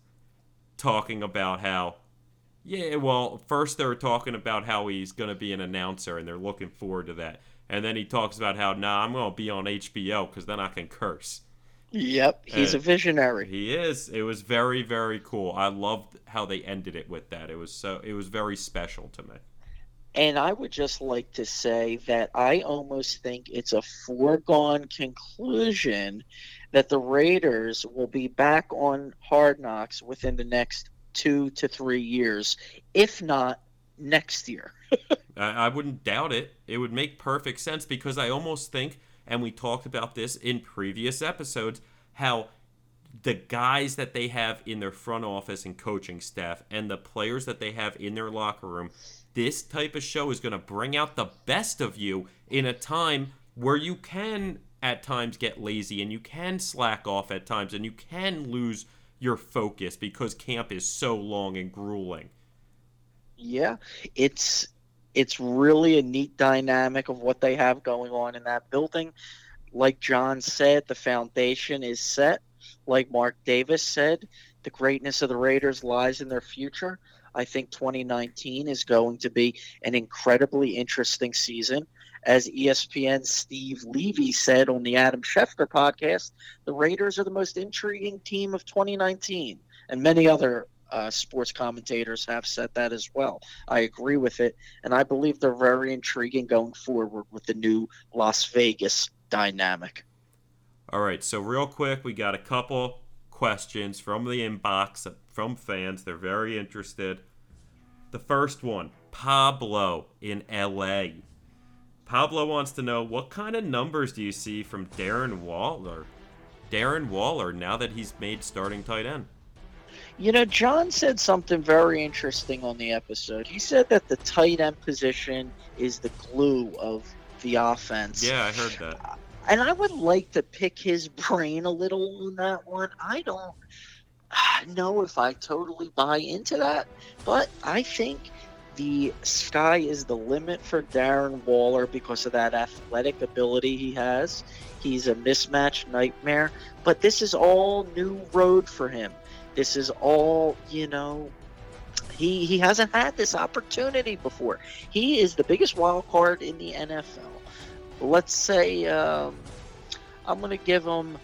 talking about how, yeah, well, first they were talking about how he's going to be an announcer and they're looking forward to that. And then he talks about how, nah, I'm going to be on HBO because then I can curse. Yep, he's Uh, a visionary. He is. It was very, very cool. I loved how they ended it with that. It was so. It was very special to me. And I would just like to say that I almost think it's a foregone conclusion that the Raiders will be back on Hard Knocks within the next two to three years, if not next year. I, I wouldn't doubt it. It would make perfect sense because I almost think, and we talked about this in previous episodes, how the guys that they have in their front office and coaching staff and the players that they have in their locker room, this type of show is going to bring out the best of you in a time where you can at times get lazy and you can slack off at times and you can lose your focus because camp is so long and grueling. Yeah, it's it's really a neat dynamic of what they have going on in that building. Like Jon said, the foundation is set. Like Mark Davis said, the greatness of the Raiders lies in their future. I think 2019 is going to be an incredibly interesting season. As ESPN's Steve Levy said on the Adam Schefter podcast, the Raiders are the most intriguing team of 2019, and many other uh, sports commentators have said that as well. I agree with it, and I believe they're very intriguing going forward with the new Las Vegas dynamic. All right, so real quick, we got a couple questions from the inbox from fans. They're very interested. The first one Pablo in LA. Pablo wants to know what kind of numbers do you see from Darren Waller? Darren Waller now that he's made starting tight end. You know, Jon said something very interesting on the episode. He said that the tight end position is the glue of the offense. Yeah, I heard that. Uh, and I would like to pick his brain a little on that one. I don't know if I totally buy into that, but I think the sky is the limit for Darren Waller because of that athletic ability he has. He's a mismatch nightmare, but this is all new road for him. This is all, you know, he he hasn't had this opportunity before. He is the biggest wild card in the NFL. Let's say um, I'm going to give him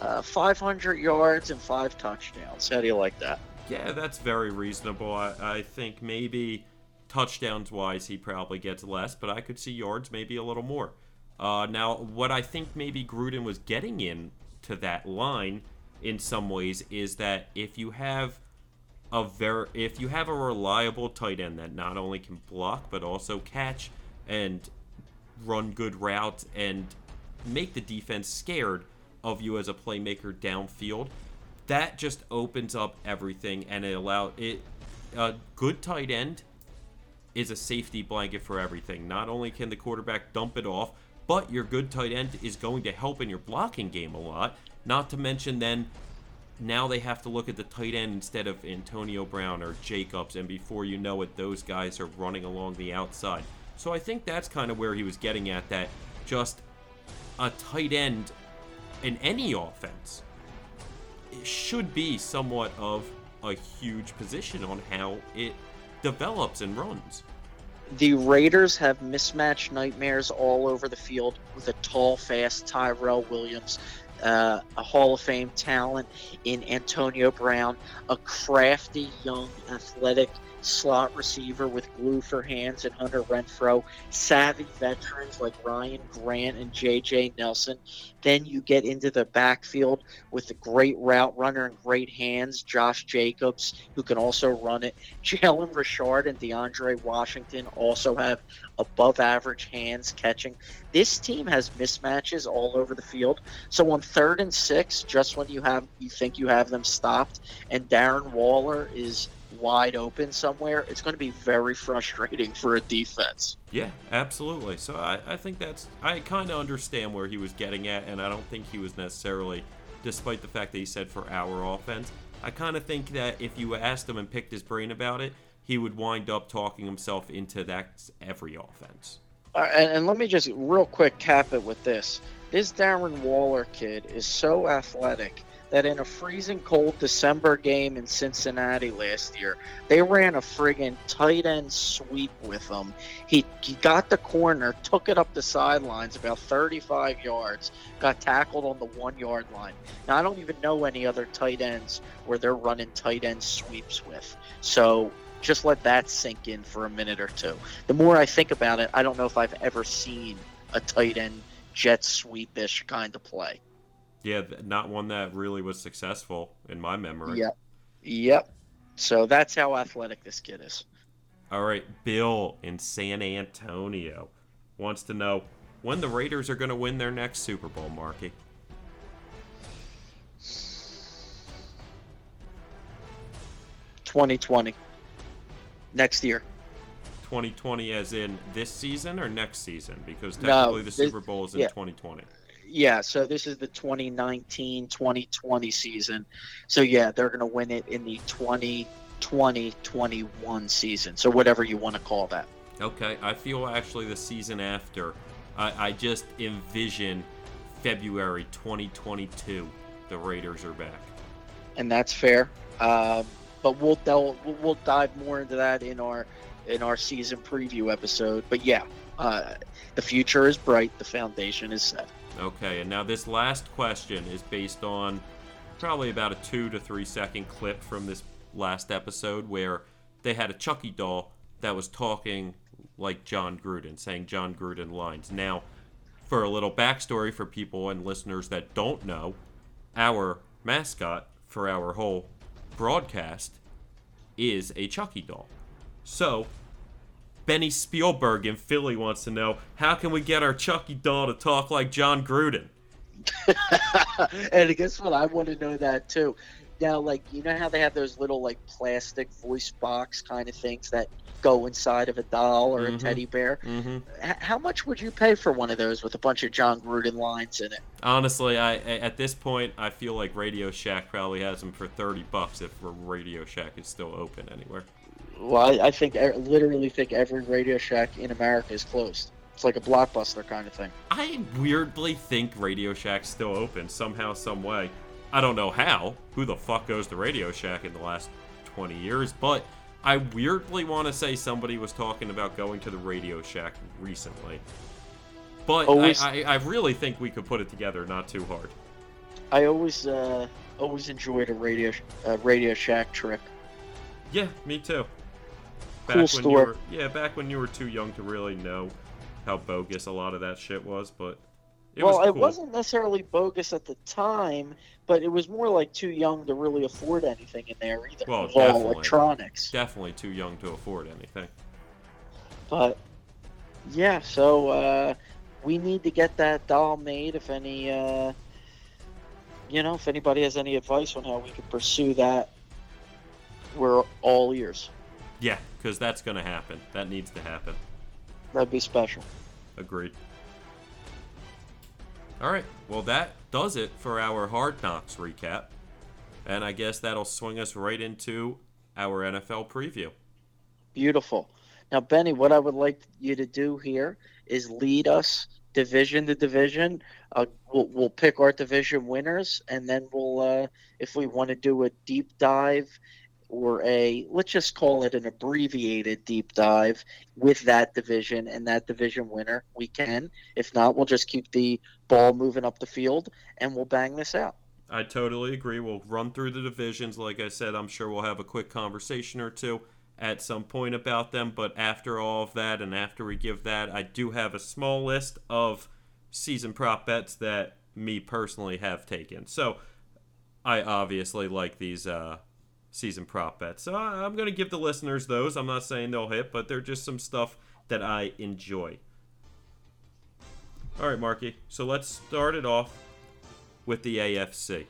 uh, 500 yards and five touchdowns. How do you like that? Yeah, that's very reasonable. I, I think maybe touchdowns wise, he probably gets less, but I could see yards maybe a little more. Uh, now, what I think maybe Gruden was getting in to that line in some ways is that if you have a very if you have a reliable tight end that not only can block but also catch and run good routes and make the defense scared of you as a playmaker downfield, that just opens up everything and it allow it a good tight end is a safety blanket for everything. Not only can the quarterback dump it off, but your good tight end is going to help in your blocking game a lot. Not to mention then now they have to look at the tight end instead of Antonio Brown or Jacobs, and before you know it, those guys are running along the outside. So I think that's kind of where he was getting at that just a tight end in any offense should be somewhat of a huge position on how it develops and runs. The Raiders have mismatched nightmares all over the field with a tall, fast Tyrell Williams, uh, a Hall of Fame talent in Antonio Brown, a crafty, young, athletic slot receiver with glue for hands and Hunter Renfrow, savvy veterans like Ryan Grant and J.J. Nelson. Then you get into the backfield with a great route runner and great hands, Josh Jacobs, who can also run it. Jalen Richard and DeAndre Washington also have above average hands catching. This team has mismatches all over the field. So on third and six, just when you have you think you have them stopped, and Darren Waller is wide open somewhere, it's going to be very frustrating for a defense. Yeah, absolutely. So I, I think that's I kind of understand where he was getting at, and I don't think he was necessarily, despite the fact that he said for our offense, I kind of think that if you asked him and picked his brain about it, he would wind up talking himself into that every offense. Uh, and, and let me just real quick cap it with this. This Darren Waller kid is so athletic that in a freezing cold December game in Cincinnati last year, they ran a friggin' tight end sweep with him. He, he got the corner, took it up the sidelines about 35 yards, got tackled on the one yard line. Now, I don't even know any other tight ends where they're running tight end sweeps with. So just let that sink in for a minute or two. The more I think about it, I don't know if I've ever seen a tight end jet sweepish kind of play. Yeah, not one that really was successful in my memory. Yep. Yep. So that's how athletic this kid is. All right, Bill in San Antonio wants to know when the Raiders are going to win their next Super Bowl, Marky. Twenty twenty. Next year. 2020 as in this season or next season? Because technically No, the Super Bowl is in yeah. 2020. Yeah, so this is the 2019 2020 season. So, yeah, they're going to win it in the 2020 21 season. So, whatever you want to call that. Okay, I feel actually the season after, I, I just envision February 2022, the Raiders are back. And that's fair. Um, but we'll we'll dive more into that in our in our season preview episode. But yeah, uh, the future is bright. The foundation is set. Okay, and now this last question is based on probably about a two to three second clip from this last episode where they had a Chucky doll that was talking like Jon Gruden, saying Jon Gruden lines. Now, for a little backstory for people and listeners that don't know, our mascot for our whole broadcast is a Chucky doll. So, Benny Spielberg in Philly wants to know how can we get our Chucky doll to talk like Jon Gruden? and guess what? I want to know that too. Now, like you know how they have those little like plastic voice box kind of things that go inside of a doll or Mhm. a teddy bear. hmm H- how much would you pay for one of those with a bunch of Jon Gruden lines in it? Honestly, I at this point I feel like Radio Shack probably has them for thirty bucks if Radio Shack is still open anywhere. Well, I, I think I literally think every Radio Shack in America is closed. It's like a blockbuster kind of thing. I weirdly think Radio Shack's still open somehow, some way. I don't know how. Who the fuck goes to Radio Shack in the last 20 years? But I weirdly want to say somebody was talking about going to the Radio Shack recently. But Always- I, I, I really think we could put it together not too hard. I always uh, always enjoyed a Radio uh, Radio Shack trip. Yeah, me too. Back Cool when store. You were, yeah, back when you were too young to really know how bogus a lot of that shit was, but It well, was it wasn't necessarily bogus at the time, but it was more like too young to really afford anything in there either. Well, It was all definitely. electronics. definitely too young to afford anything. But yeah, so uh, we need to get that doll made. If any, uh, you know, if anybody has any advice on how we can pursue that, we're all ears. Yeah, because that's going to happen. That needs to happen. That'd be special. Agreed. All right. Well, that does it for our Hard Knocks recap. And I guess that'll swing us right into our NFL preview. Beautiful. Now, Benny, what I would like you to do here is lead us division to division. Uh, we'll, we'll pick our division winners, and then we'll, uh, if we want to do a deep dive or a, let's just call it an abbreviated deep dive with that division and that division winner, we can. If not, we'll just keep the ball moving up the field and we'll bang this out. I totally agree. We'll run through the divisions. Like I said, I'm sure we'll have a quick conversation or two at some point about them. But after all of that, and after we give that, I do have a small list of season prop bets that me personally have taken. So I obviously like these uh, season prop bets. So I- I'm going to give the listeners those. I'm not saying they'll hit, but they're just some stuff that I enjoy. All right, Marky. So let's start it off with the AFC.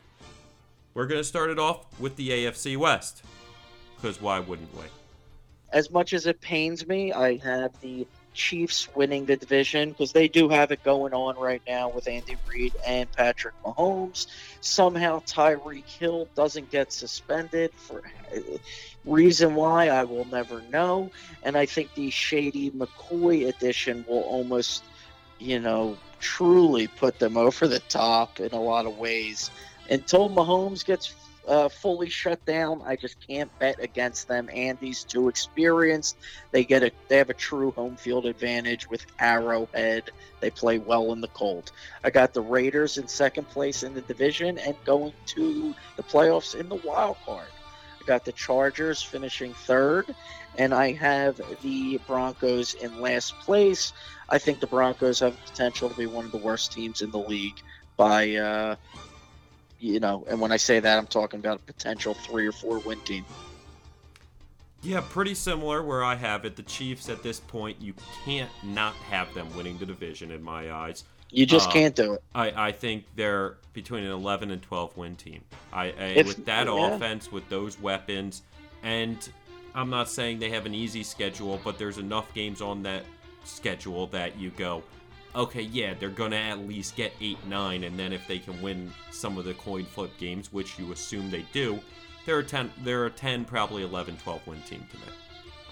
We're going to start it off with the AFC West. Because why wouldn't we? as much as it pains me, I have the Chiefs winning the division because they do have it going on right now with Andy Reid and Patrick Mahomes. Somehow Tyreek Hill doesn't get suspended for uh, reason why I will never know, and I think the Shady McCoy edition will almost, you know, truly put them over the top in a lot of ways. Until Mahomes gets uh, fully shut down. I just can't bet against them. Andy's too experienced. They get a they have a true home field advantage with Arrowhead. They play well in the cold. I got the Raiders in second place in the division and going to the playoffs in the wild card. I got the Chargers finishing third, and I have the Broncos in last place. I think the Broncos have potential to be one of the worst teams in the league by uh, you know, and when I say that, I'm talking about a potential three or four win team. Yeah, pretty similar where I have it. The Chiefs at this point, you can't not have them winning the division in my eyes. You just Uh, can't do it. I, I think they're between an 11 and 12 win team. I, I with that yeah. offense, with those weapons, and I'm not saying they have an easy schedule, but there's enough games on that schedule that you go, okay, yeah, they're gonna at least get eight, nine, and then if they can win some of the coin flip games, which you assume they do, they're a 10, they're a 10, probably 11, 12 win team to me.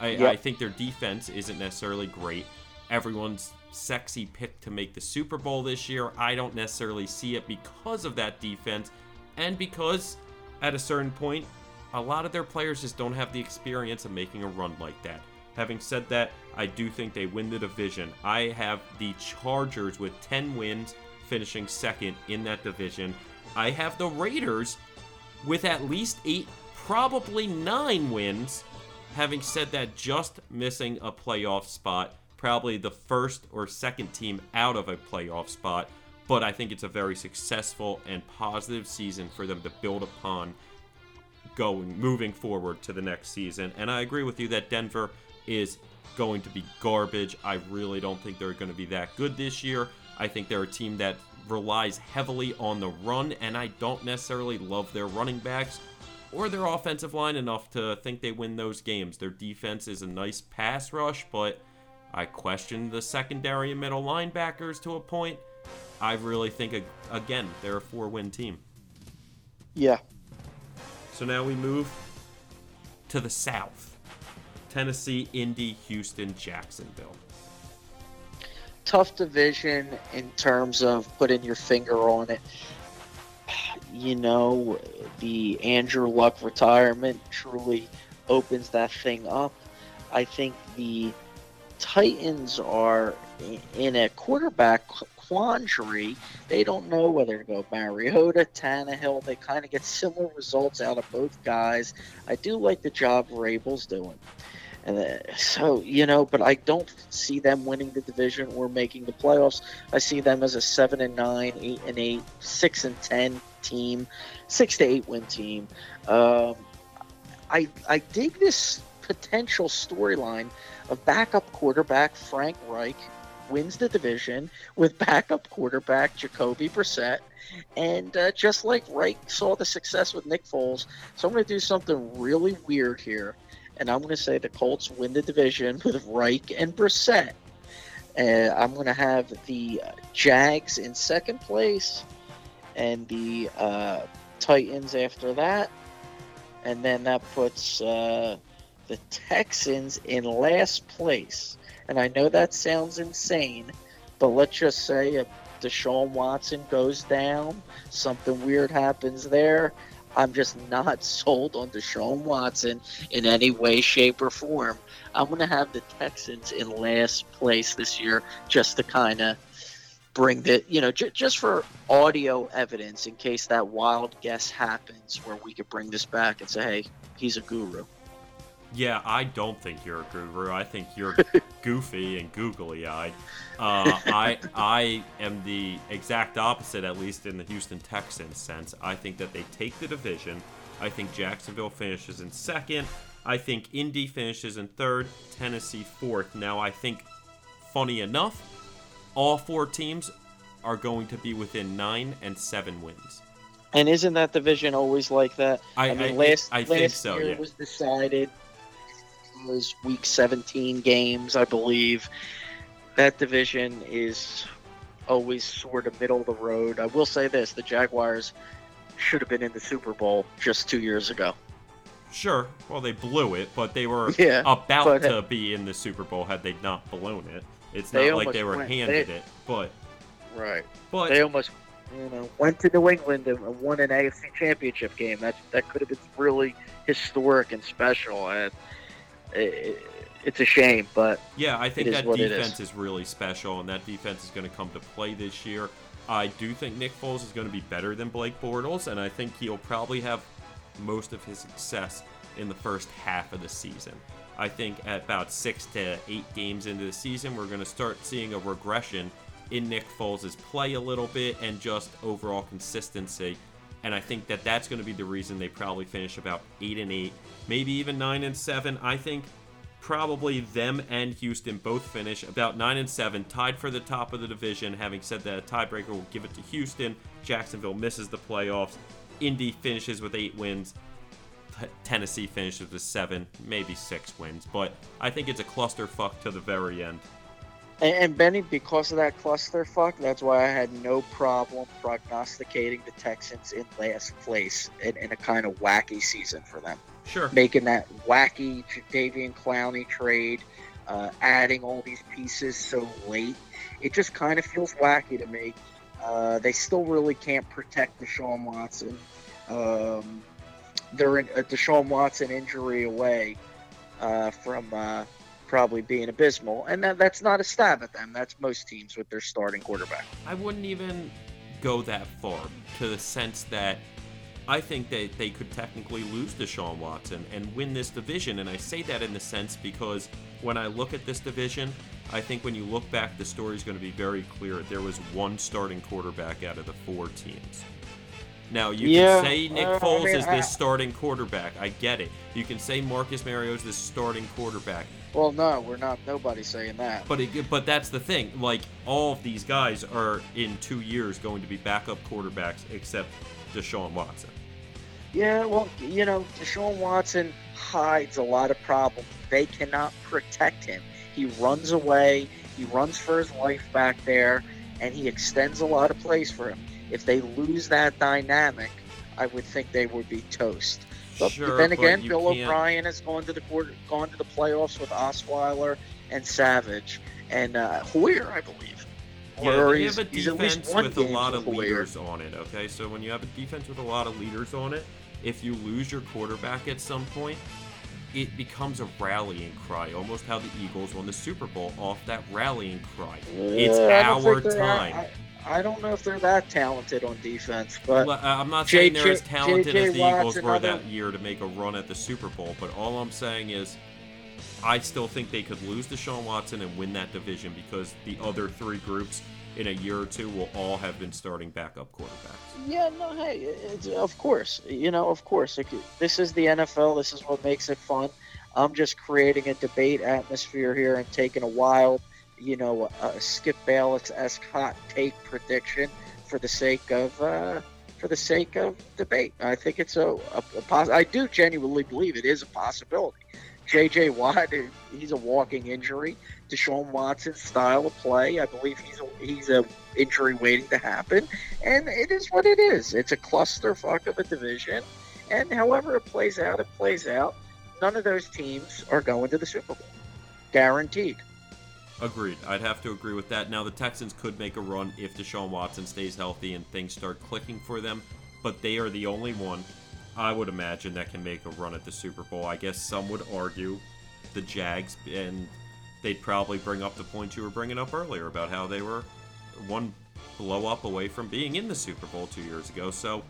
I, Yep. I think their defense isn't necessarily great. Everyone's sexy pick to make the Super Bowl this year. I don't necessarily see it because of that defense, and because at a certain point, a lot of their players just don't have the experience of making a run like that. Having said that, I do think they win the division. I have the Chargers with 10 wins, finishing second in that division. I have the Raiders with at least eight, probably nine wins. Having said that, just missing a playoff spot, probably the first or second team out of a playoff spot. But I think it's a very successful and positive season for them to build upon going moving forward to the next season. And I agree with you that Denver is going to be garbage. I really don't think they're going to be that good this year. I think they're a team that relies heavily on the run, and I don't necessarily love their running backs or their offensive line enough to think they win those games. Their defense is a nice pass rush, but I question the secondary and middle linebackers to a point. I really think, again, they're a four win team. Yeah. So now we move to the south Tennessee, Indy, Houston, Jacksonville. Tough division in terms of putting your finger on it. You know, the Andrew Luck retirement truly opens that thing up. I think the Titans are in a quarterback quandary. They don't know whether to go Mariota, Tannehill. They kind of get similar results out of both guys. I do like the job Rabel's doing. And uh, so, you know, but I don't see them winning the division or making the playoffs. I see them as a seven and nine, eight and eight, six and ten team, six to eight win team. Um, I I dig this potential storyline of backup quarterback Frank Reich wins the division with backup quarterback Jacoby Brissett. And uh, just like Reich saw the success with Nick Foles, so I'm going to do something really weird here. And I'm going to say the Colts win the division with Reich and Brissett. And I'm going to have the Jags in second place and the uh, Titans after that. And then that puts uh, the Texans in last place. And I know that sounds insane, but let's just say if Deshaun Watson goes down, something weird happens there. I'm just not sold on Deshaun Watson in any way, shape, or form. I'm going to have the Texans in last place this year just to kind of bring the, you know, j- just for audio evidence in case that wild guess happens where we could bring this back and say, hey, he's a guru. Yeah, I don't think you're a guru. I think you're goofy and googly eyed. Uh, I I am the exact opposite, at least in the Houston Texans sense. I think that they take the division. I think Jacksonville finishes in second. I think Indy finishes in third. Tennessee fourth. Now I think, funny enough, all four teams are going to be within nine and seven wins. And isn't that division always like that? I, mean, I- last I last think so, year yeah. was decided was week 17 games, I believe. That division is always sort of middle of the road. I will say this: the Jaguars should have been in the Super Bowl just two years ago. Sure. Well, they blew it, but they were Yeah, about but- to be in the Super Bowl had they not blown it. It's not like they were went- handed they- it, but Right. but They almost, you know, went to New England and won an AFC Championship game. That that could have been really historic and special. And it, it's a shame, but yeah, I think that defense is. is. really special, and that defense is going to come to play this year. I do think Nick Foles is going to be better than Blake Bortles, and I think he'll probably have most of his success in the first half of the season. I think at about six to eight games into the season, we're going to start seeing a regression in Nick Foles' play a little bit and just overall consistency. And I think that that's going to be the reason they probably finish about eight and eight, maybe even nine and seven. I think probably them and Houston both finish about nine and seven, tied for the top of the division. Having said that, a tiebreaker will give it to Houston. Jacksonville misses the playoffs. Indy finishes with eight wins. Tennessee finishes with seven, maybe six wins. But I think it's a clusterfuck to the very end. And, and Benny, because of that clusterfuck, that's why I had no problem prognosticating the Texans in last place in, in a kind of wacky season for them. Sure. Making that wacky Jadeveon Clowney trade, uh, adding all these pieces so late, it just kind of feels wacky to me. Uh, they still really can't protect Deshaun Watson. Um, they're in, a Deshaun Watson injury away uh, from uh, probably being abysmal, and that, that's not a stab at them. That's most teams with their starting quarterback. I wouldn't even go that far to the sense that I think that they could technically lose Deshaun Watson and win this division. And I say that in the sense because when I look at this division, I think when you look back, the story is going to be very clear. There was one starting quarterback out of the four teams. Now you Yeah, can say Nick uh, I Foles mean, is I- this starting quarterback. I get it. You can say Marcus Mariota is this starting quarterback. Well, no, we're not. Nobody's saying that. But it, but that's the thing. Like all of these guys are in two years going to be backup quarterbacks, except Deshaun Watson. Yeah, well, you know, Deshaun Watson hides a lot of problems. They cannot protect him. He runs away. He runs for his life back there, and he extends a lot of plays for him. If they lose that dynamic, I would think they would be toast. But Sure, then again, you Bill can't- O'Brien has gone to the quarter, gone to the playoffs with Osweiler and Savage and uh, Hoyer, I believe. Yeah, Or you have a he's at least defense with a lot of leaders on it. Okay, so when you have a defense with a lot of leaders on it, if you lose your quarterback at some point, it becomes a rallying cry, almost how the Eagles won the Super Bowl off that rallying cry. it's Yeah, I don't our think they're- time. I, I don't know if they're that talented on defense, but Well, I'm not J- saying they're J- as talented as the Watt's Eagles were another- that year to make a run at the Super Bowl, but all I'm saying is I still think they could lose Deshaun Watson and win that division because the other three groups in a year or two will all have been starting backup quarterbacks. Yeah, no, hey, of course, you know, of course. This is the NFL. This is what makes it fun. I'm just creating a debate atmosphere here and taking a wild, you know, a Skip Bayless esque hot take prediction for the sake of uh, for the sake of debate. I think it's a, a, a I do genuinely believe it is a possibility. J.J. Watt, he's a walking injury. Deshaun Watson's style of play, I believe he's a, he's a injury waiting to happen, and it is what it is. It's a clusterfuck of a division, and however it plays out, it plays out. None of those teams are going to the Super Bowl, guaranteed. Agreed. I'd have to agree with that. Now the Texans could make a run if Deshaun Watson stays healthy and things start clicking for them, but they are the only one I would imagine that can make a run at the Super Bowl. I guess some would argue the Jags, and they'd probably bring up the point you were bringing up earlier about how they were one blow up away from being in the Super Bowl two years ago. So,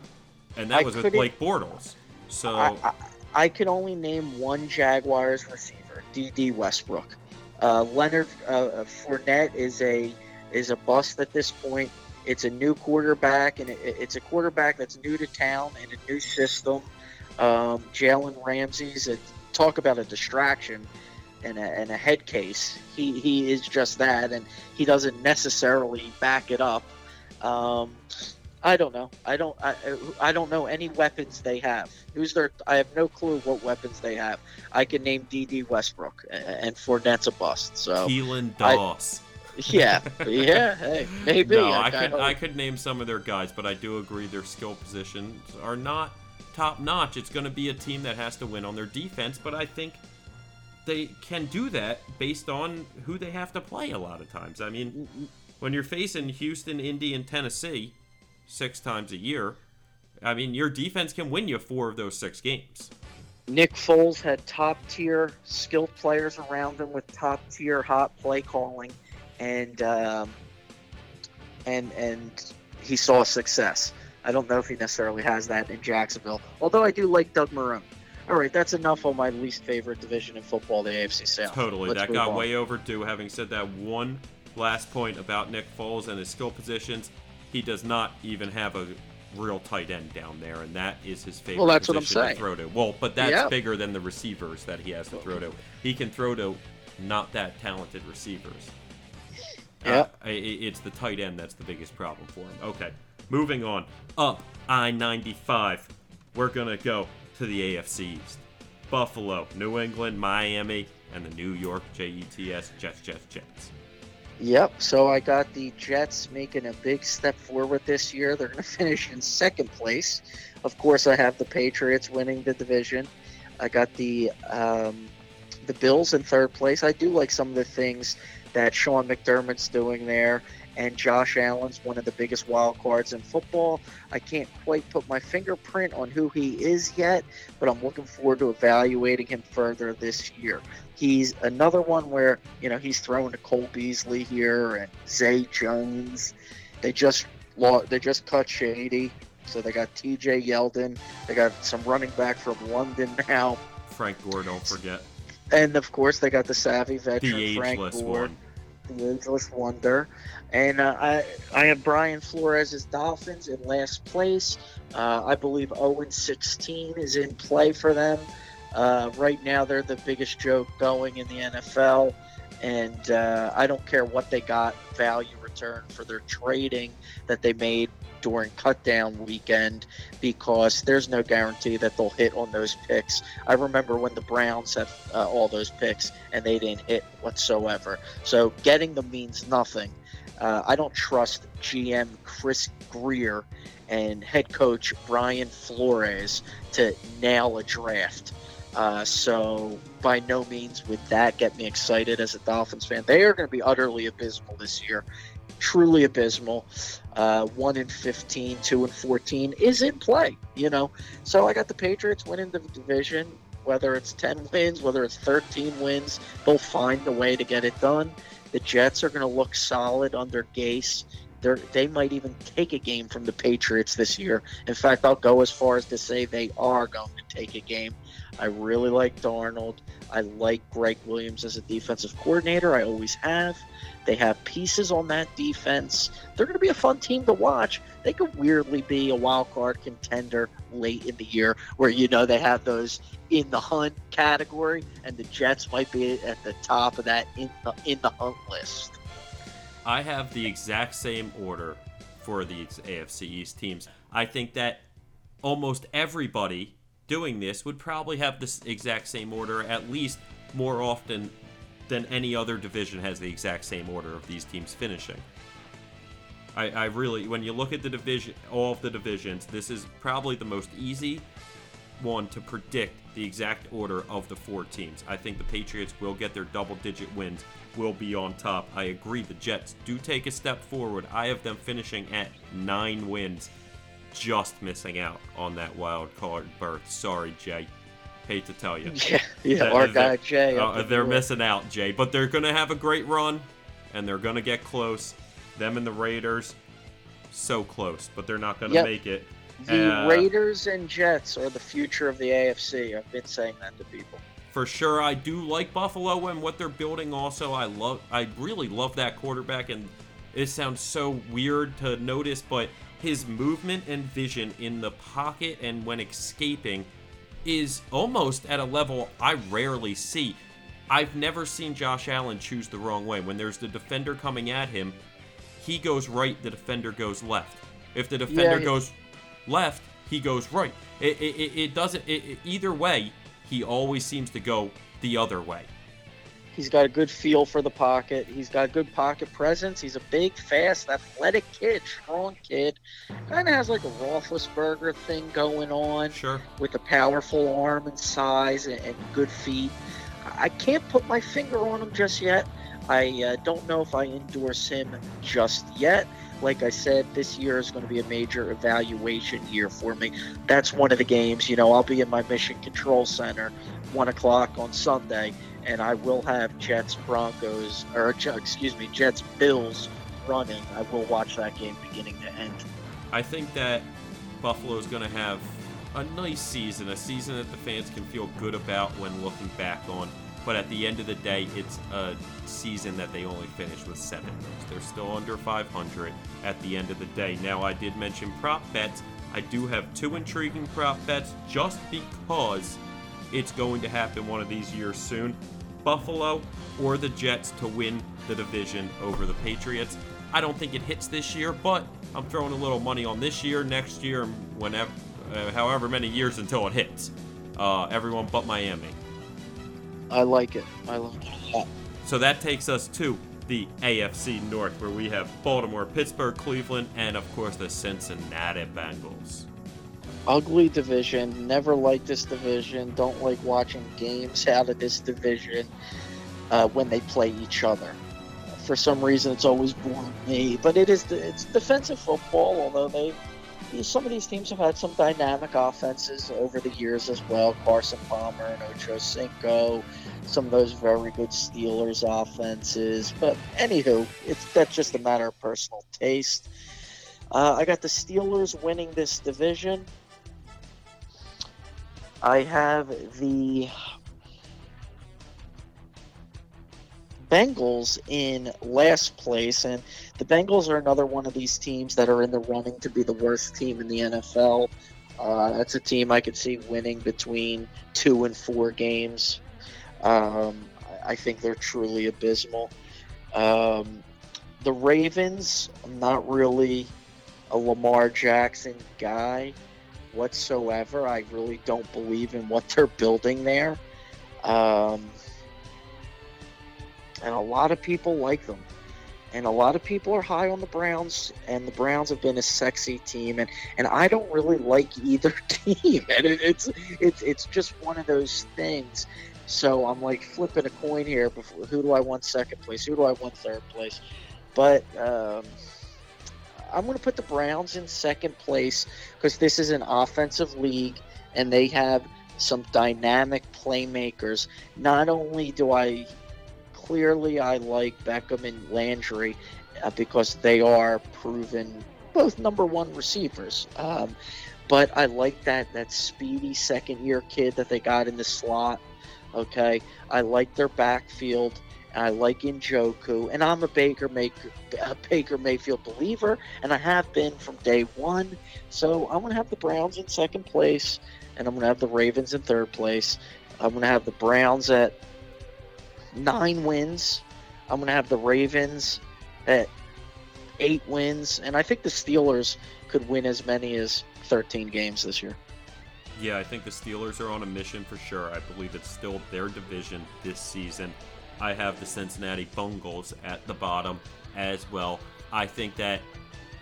and that I was with Blake Bortles. So, I, I, I can only name one Jaguars receiver, Dede Westbrook. Uh, Leonard uh, Fournette is a is a bust at this point. It's a new quarterback, and it, it's a quarterback that's new to town and a new system. Um, Jalen Ramsey's a, talk about a distraction and a, and a head case. He he is just that, and he doesn't necessarily back it up. Um, I don't know. I don't. I, I don't know any weapons they have. Who's their? I have no clue what weapons they have. I can name Dede Westbrook and Fournette's a bust. So Keelan Doss. yeah, yeah. Hey, maybe. no, I, I could hope. I could name some of their guys, but I do agree their skill positions are not top notch. It's going to be a team that has to win on their defense, but I think they can do that based on who they have to play a lot of times. I mean, when you're facing Houston, Indy, and Tennessee six times a year, I mean, your defense can win you four of those six games. Nick Foles had top tier skilled players around him with top tier hot play calling, and um, and and he saw success. I don't know if he necessarily has that in Jacksonville, although I do like Doug Marrone. All right, that's enough on my least favorite division in football, the AFC South. Totally. Let's that got on. way overdue. Having said that, one last point about Nick Foles and his skill positions. He does not even have a real tight end down there, and that is his favorite Well, that's what I'm position to throw to. Well, but that's Yeah. bigger than the receivers that he has to throw to. He can throw to not that talented receivers. Yeah. Uh, it's the tight end that's the biggest problem for him. Okay, moving on. Up I 95. We're going to go to the AFC East. Buffalo, New England, Miami, and the New York Jets, Jets, Jets, Jets. Yep. So I got the Jets making a big step forward this year. They're going to finish in second place. Of course, I have the Patriots winning the division. I got the um, the Bills in third place. I do like some of the things that Sean McDermott's doing there, and Josh Allen's one of the biggest wild cards in football. I can't quite put my fingerprint on who he is yet, but I'm looking forward to evaluating him further this year. He's another one where you know he's throwing to Cole Beasley here and Zay Jones. They just they just cut Shady, so they got T.J. Yeldon. They got some running back from London now, Frank Gore, don't forget. And of course they got the savvy veteran The Frank Gore, the ageless wonder. And uh, I I have Brian Flores' Dolphins in last place. Uh, I believe 0 16 is in play for them. Uh, right now, they're the biggest joke going in the NFL, and uh, I don't care what they got value return for their trading that they made during cutdown weekend because there's no guarantee that they'll hit on those picks. I remember when the Browns had uh, all those picks and they didn't hit whatsoever. So getting them means nothing. Uh, I don't trust GM Chris Grier and head coach Brian Flores to nail a draft. Uh, so by no means would that get me excited as a Dolphins fan. They are going to be utterly abysmal this year, truly abysmal. Uh, one in 15, two and 14 is in play, you know. So I got the Patriots winning the division. Whether it's 10 wins, whether it's 13 wins, they'll find a way to get it done. The Jets are going to look solid under Gase They're, they might even take a game from the Patriots this year. In fact, I'll go as far as to say they are going to take a game. I really like Darnold. I like Gregg Williams as a defensive coordinator. I always have. They have pieces on that defense. They're going to be a fun team to watch. They could weirdly be a wild card contender late in the year, where you know they have those in the hunt category, and the Jets might be at the top of that in the in the hunt list. I have the exact same order for these AFC East teams. I think that almost everybody doing this would probably have this exact same order, at least more often than any other division has the exact same order of these teams finishing. I, I really, when you look at the division, all of the divisions, this is probably the most easy one to predict the exact order of the four teams. I think the Patriots will get their double digit wins, will be on top. I agree, the Jets do take a step forward. I have them finishing at nine wins, just missing out on that wild card berth. Sorry, Jay. Hate to tell you. Yeah, yeah, our guy Jay. Uh, they're missing out, Jay. But they're going to have a great run, and they're going to get close. Them and the Raiders, so close, but they're not going to Yep. make it. The Uh, Raiders and Jets are the future of the AFC. I've been saying that to people. For sure, I do like Buffalo and what they're building. Also, I love, I really love that quarterback, and it sounds so weird to notice, but his movement and vision in the pocket and when escaping is almost at a level I rarely see. I've never seen Josh Allen choose the wrong way. When there's the defender coming at him, he goes right, the defender goes left. If the defender he- goes left, he goes right. It, it, it, it doesn't, it- either way, he always seems to go the other way. He's got a good feel for the pocket. He's got good pocket presence. He's a big, fast, athletic kid, strong kid. Kind of has like a Roethlisberger thing going on Sure. with a powerful arm and size and, and good feet. I can't put my finger on him just yet. I uh, don't know if I endorse him just yet. Like I said, this year is going to be a major evaluation year for me. That's one of the games. You know, I'll be in my Mission Control Center, one o'clock on Sunday, and I will have Jets Broncos, or excuse me, Jets Bills running. I will watch that game beginning to end. I think that Buffalo is going to have a nice season, a season that the fans can feel good about when looking back on. But at the end of the day, it's a season that they only finished with seven wins. They're still under 500 at the end of the day. Now, I did mention prop bets. I do have two intriguing prop bets just because it's going to happen one of these years soon. Buffalo or the Jets to win the division over the Patriots. I don't think it hits this year, but I'm throwing a little money on this year, next year, whenever, uh, however many years until it hits. Uh, everyone but Miami. I like it. I like it. So that takes us to the AFC North, where we have Baltimore, Pittsburgh, Cleveland, and of course the Cincinnati Bengals. ugly division. Never liked this division. Don't like watching games out of this division uh, when they play each other. For some reason, it's always boring me. But it is it's defensive football. Although they some of these teams have had some dynamic offenses over the years as well. Carson Palmer and Ocho Cinco, some of those very good Steelers offenses. But anywho, it's that's just a matter of personal taste. Uh, I got the Steelers winning this division. I have the Bengals in last place, and the Bengals are another one of these teams that are in the running to be the worst team in the NFL. Uh, that's a team I could see winning between two and four games. Um, I think they're truly abysmal. Um, the Ravens, I'm not really a Lamar Jackson guy whatsoever. I really don't believe in what they're building there. Um, and a lot of people like them. And a lot of people are high on the Browns, and the Browns have been a sexy team, and, and I don't really like either team, and it, it's it's it's just one of those things. So I'm like flipping a coin here. Before, who do I want second place? Who do I want third place? But um, I'm going to put the Browns in second place because this is an offensive league and they have some dynamic playmakers. Not only do I clearly I like Beckham and Landry uh, because they are proven both number one receivers. Um, but I like that that speedy second year kid that they got in the slot. Okay, I like their backfield. I like Njoku, and I'm a Baker Maker, a Baker Mayfield believer, and I have been from day one. So I'm gonna have the Browns in second place, and I'm gonna have the Ravens in third place. I'm gonna have the Browns at nine wins. I'm gonna have the Ravens at eight wins, and I think the Steelers could win as many as 13 games this year. Yeah, I think the Steelers are on a mission for sure. I believe it's still their division this season. I have the Cincinnati Bungles at the bottom as well. I think that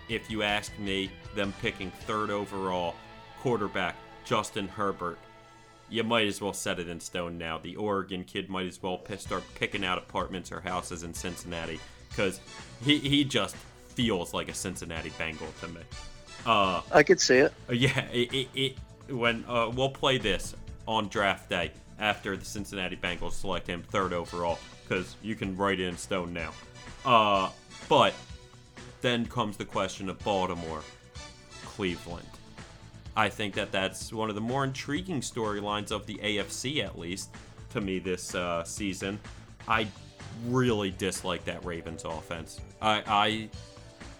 if you ask me, them picking third overall quarterback Justin Herbert, you might as well set it in stone now. The Oregon kid might as well start picking out apartments or houses in Cincinnati because he, he just feels like a Cincinnati Bengal to me. Uh, I could see it. Yeah, it, it, it when uh, we'll play this on draft day after the Cincinnati Bengals select him third overall because you can write it in stone now. Uh, but then comes the question of Baltimore, Cleveland. I think that that's one of the more intriguing storylines of the AFC, at least to me this uh, season. I really dislike that Ravens offense. I, I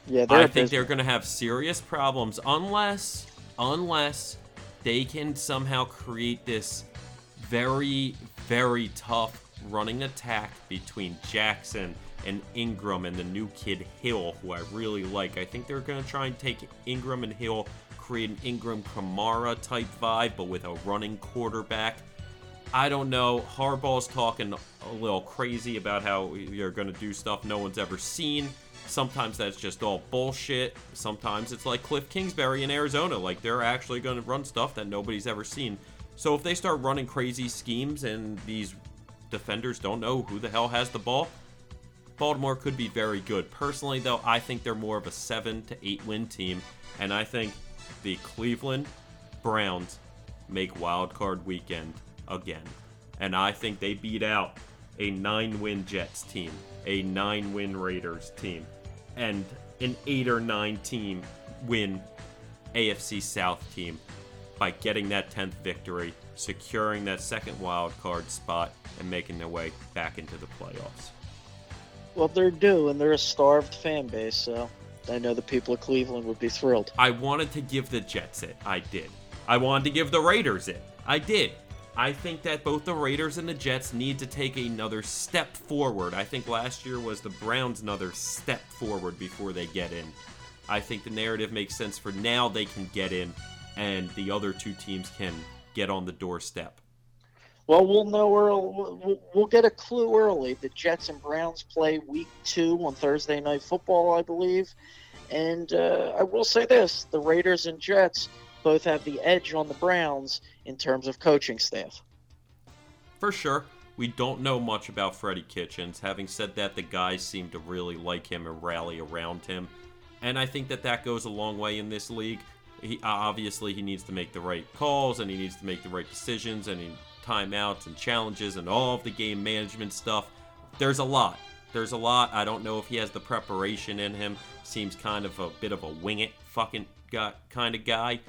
Yeah, I think they're going to have serious problems unless unless they can somehow create this very very tough running attack between Jackson and Ingram and the new kid Hill, who I really like. I think they're going to try and take Ingram and Hill, create an Ingram Kamara type vibe, but with a running quarterback. I don't know. Harbaugh's talking a little crazy about how you're going to do stuff no one's ever seen. Sometimes that's just all bullshit. Sometimes it's like Kliff Kingsbury in Arizona. Like they're actually going to run stuff that nobody's ever seen. So if they start running crazy schemes and these defenders don't know who the hell has the ball, Baltimore could be very good. Personally, though, I think they're more of a seven to eight win team, and I think the Cleveland Browns make wild card weekend again. And I think they beat out a nine win Jets team, a nine win Raiders team, and an eight or nine team win AFC South team by getting that 10th victory, securing that second wild card spot, and making their way back into the playoffs. Well, they're due, and they're a starved fan base. So I know the people of Cleveland would be thrilled. I wanted to give the Jets it. I did. I wanted to give the Raiders it. I did. I think that both the Raiders and the Jets need to take another step forward. I think last year was the Browns' another step forward before they get in. I think the narrative makes sense for now they can get in, and the other two teams can get on the doorstep. Well, we'll know early. We'll, get a clue early. The Jets and Browns play week two on Thursday Night Football, I believe. And uh, I will say this the Raiders and Jets both have the edge on the Browns in terms of coaching staff. For sure, we don't know much about Freddie Kitchens. Having said that, the guys seem to really like him and rally around him. And I think that that goes a long way in this league. He, obviously, he needs to make the right calls and he needs to make the right decisions and he, timeouts and challenges and all of the game management stuff. There's a lot. There's a lot. I don't know if he has the preparation in him. Seems kind of a bit of a wing it fucking got kind of guy.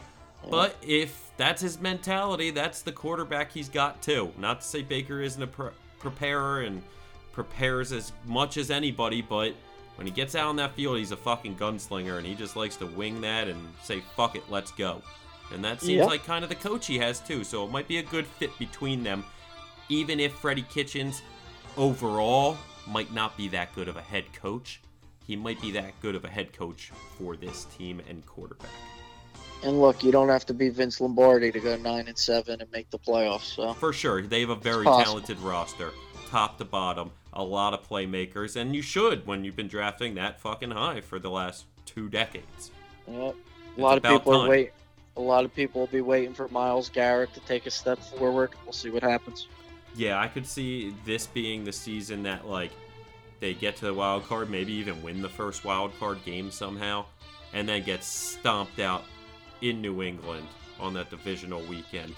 But if that's his mentality, that's the quarterback he's got too. Not to say Baker isn't a pre- preparer and prepares as much as anybody, but when he gets out on that field, he's a fucking gunslinger and he just likes to wing that and say, fuck it, let's go. And that seems Yeah. like kind of the coach he has too, so it might be a good fit between them, even if Freddie Kitchens overall might not be that good of a head coach. He might be that good of a head coach for this team and quarterback. And look, you don't have to be Vince Lombardi to go nine and seven and make the playoffs. So For sure, they have a very talented roster, top to bottom, a lot of playmakers, and you should when you've been drafting that fucking high for the last two decades. Yep. A lot of people time. are wait. A lot of people will be waiting for Myles Garrett to take a step forward. We'll see what happens. Yeah, I could see this being the season that like they get to the wild card, maybe even win the first wild card game somehow, and then get stomped out in New England on that divisional weekend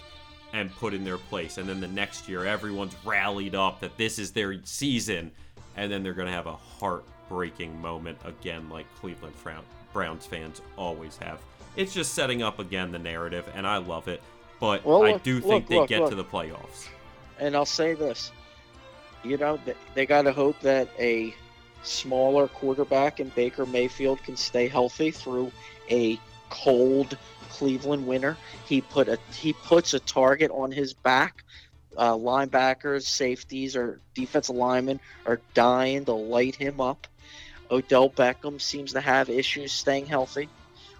and put in their place. And then the next year, everyone's rallied up that this is their season, and then they're going to have a heartbreaking moment again, like Cleveland Browns fans always have. It's just setting up again the narrative, and I love it. But Well, I look- do look, think they look, get look. to the playoffs. And I'll say this, you know, they got to hope that a smaller quarterback in Baker Mayfield can stay healthy through a cold Cleveland winter. He put a he puts a target on his back. Uh, linebackers, safeties, or defensive linemen are dying to light him up. Odell Beckham seems to have issues staying healthy.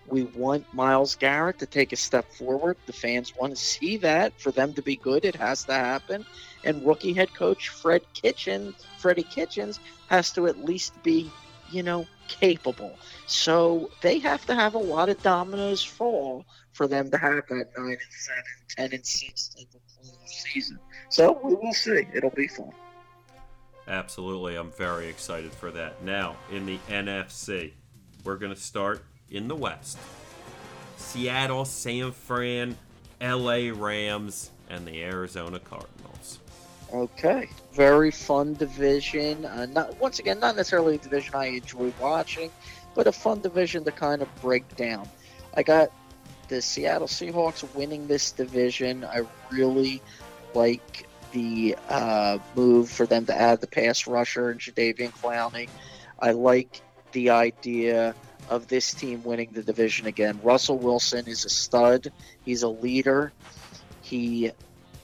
We want Myles Garrett to take a step forward. The fans want to see that. For them to be good, it has to happen. And rookie head coach Fred Kitchen, Freddie Kitchens, has to at least be, you know, capable. So they have to have a lot of dominoes fall for them to have that nine and seven, ten and six of playoff season. So we will see. It'll be fun. Absolutely. I'm very excited for that. Now, in the NFC, we're going to start in the West. Seattle, San Fran, LA Rams, and the Arizona Cardinals. Okay, very fun division. Uh, not once again, not necessarily a division I enjoy watching, but a fun division to kind of break down. I got the Seattle Seahawks winning this division. I really like the uh, move for them to add the pass rusher and Jadeveon Clowney. I like the idea of this team winning the division again. Russell Wilson is a stud. He's a leader. He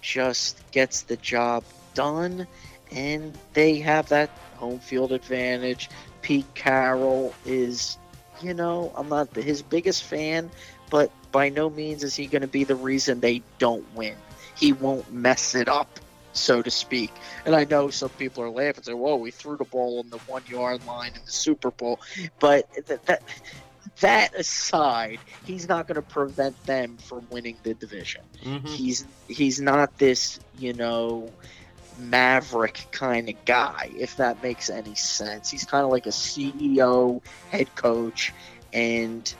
just gets the job done, and they have that home field advantage. Pete Carroll is, you know, I'm not his biggest fan, but by no means is he going to be the reason they don't win. He won't mess it up, so to speak. And I know some people are laughing, say, "Whoa, we threw the ball on the one yard line in the Super Bowl," but that. that that aside, he's not going to prevent them from winning the division Mm-hmm. he's he's not this you know maverick kind of guy if that makes any sense he's kind of like a ceo head coach and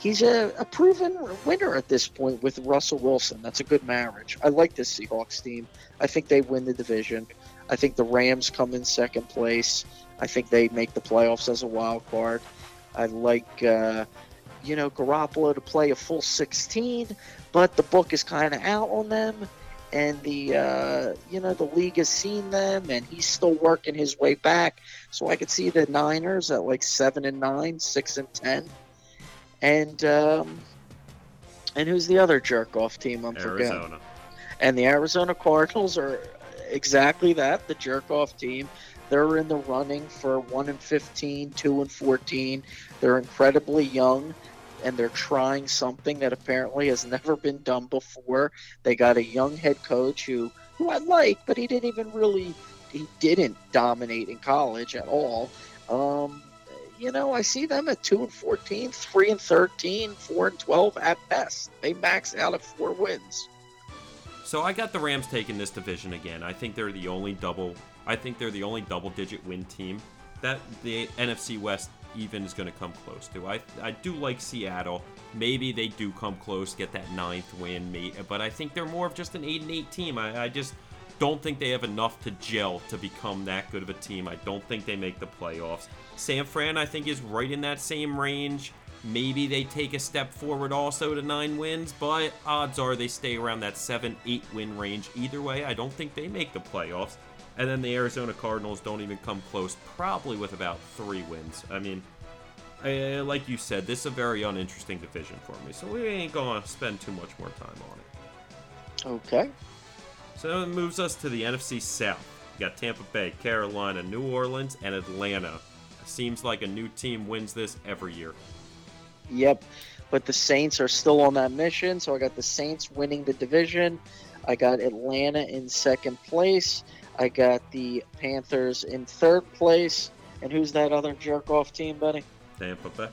he's a, a proven winner at this point with russell wilson. That's a good marriage. I like this seahawks team. I think they win the division. I think the rams come in second place. I think they make the playoffs as a wild card. I like uh, you know garoppolo to play a full 16 but the book is kind of out on them and the uh, you know the league has seen them and he's still working his way back. So i could see the niners at like seven and nine six and ten and um, and who's the other jerk off team i'm forgetting and the Arizona Cardinals are exactly that, the jerk off team. They're in the running for 1 and 15, 2 and 14. They're incredibly young and they're trying something that apparently has never been done before. They got a young head coach who who I like, but he didn't even really he didn't dominate in college at all. Um you know, I see them at 2 and 14, 3 and 13, 4 and 12 at best. They max out at 4 wins. So I got the Rams taking this division again. I think they're the only double. I think they're the only double-digit win team that the NFC West even is going to come close to. I I do like Seattle. Maybe they do come close, get that ninth win, mate. But I think they're more of just an eight and eight team. I, I just don't think they have enough to gel to become that good of a team. I don't think they make the playoffs. San Fran, I think, is right in that same range. Maybe they take a step forward also to nine wins, but odds are they stay around that seven, eight win range. Either way, I don't think they make the playoffs. And then the Arizona Cardinals don't even come close, probably with about three wins. I mean, uh, like you said, this is a very uninteresting division for me, so we ain't gonna spend too much more time on it. Okay. So it moves us to the NFC South. You got Tampa Bay, Carolina, New Orleans, and Atlanta. Seems like a new team wins this every year. Yep. But the Saints are still on that mission. So I got the Saints winning the division. I got Atlanta in second place. I got the Panthers in third place. And who's that other jerk off team, buddy? Tampa Bay.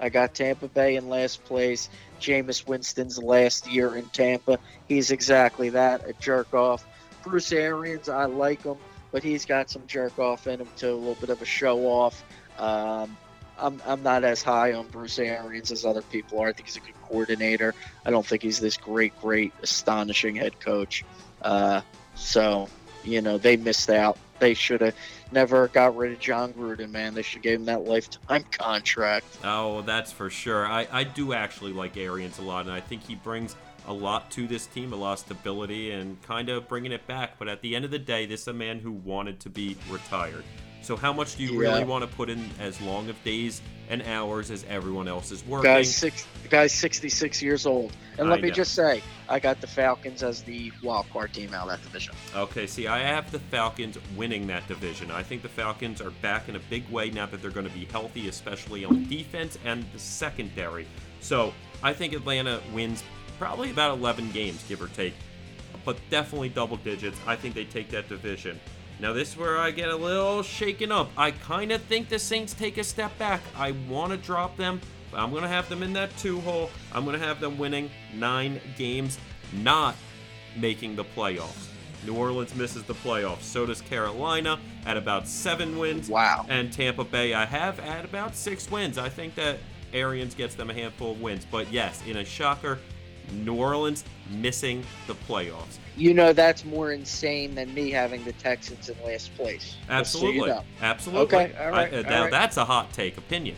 I got Tampa Bay in last place. Jameis Winston's last year in Tampa. He's exactly that, a jerk off. Bruce Arians, I like him, but he's got some jerk off in him too, a little bit of a show off. Um, I'm, I'm not as high on Bruce Arians as other people are. I think he's a good coordinator. I don't think he's this great, great, astonishing head coach. Uh, so, you know, they missed out they should have never got rid of Jon Gruden, man. They should give him that lifetime contract. Oh, that's for sure. I, I do actually like Arians a lot, and I think he brings a lot to this team, a lot of stability, and kind of bringing it back. But at the end of the day, this is a man who wanted to be retired. So how much do you Yeah. really want to put in as long of days and hours as everyone else is working? Guy's six. Guy's 66 years old, and I let me know. just say, I got the Falcons as the wild card team out of that division. Okay, see, I have the Falcons winning that division. I think the Falcons are back in a big way now that they're going to be healthy, especially on defense and the secondary. So I think Atlanta wins probably about 11 games, give or take, but definitely double digits. I think they take that division. Now, this is where I get a little shaken up. I kind of think the Saints take a step back. I want to drop them, but I'm going to have them in that two hole. I'm going to have them winning nine games, not making the playoffs. New Orleans misses the playoffs. So does Carolina at about seven wins. Wow. And Tampa Bay, I have at about six wins. I think that Arians gets them a handful of wins. But yes, in a shocker, New Orleans missing the playoffs. You know that's more insane than me having the Texans in last place. Just so you Absolutely. know. Absolutely. Okay, all right, I- uh, all now right. that's a hot take opinion.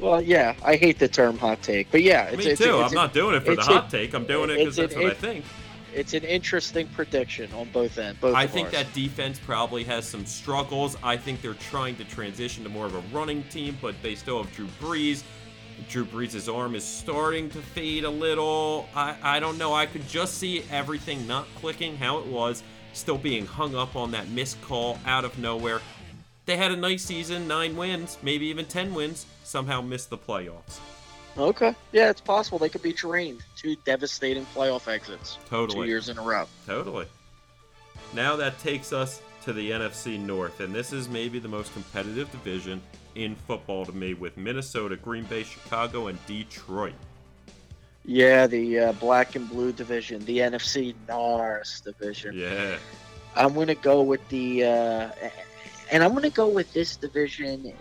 Well, yeah, I hate the term hot take, but yeah, it's, Me it's, too. it's, I'm not doing it for the hot a- take. I'm doing it because that's what I think. It's an interesting prediction on both ends. Both I think ours. that defense probably has some struggles. I think they're trying to transition to more of a running team, but they still have Drew Brees. Drew Brees' arm is starting to fade a little. I, I don't know. I could just see everything not clicking how it was, still being hung up on that missed call out of nowhere. They had a nice season, nine wins, maybe even 10 wins, somehow missed the playoffs. Okay, yeah, it's possible they could be drained. Two devastating playoff exits. Totally. Two years in a row. Totally. Now that takes us to the NFC North, and this is maybe the most competitive division in football to me with Minnesota, Green Bay, Chicago, and Detroit. Yeah, the uh, black and blue division, the NFC NARS division. Yeah. I'm going to go with the, uh, and I'm going to go with this division.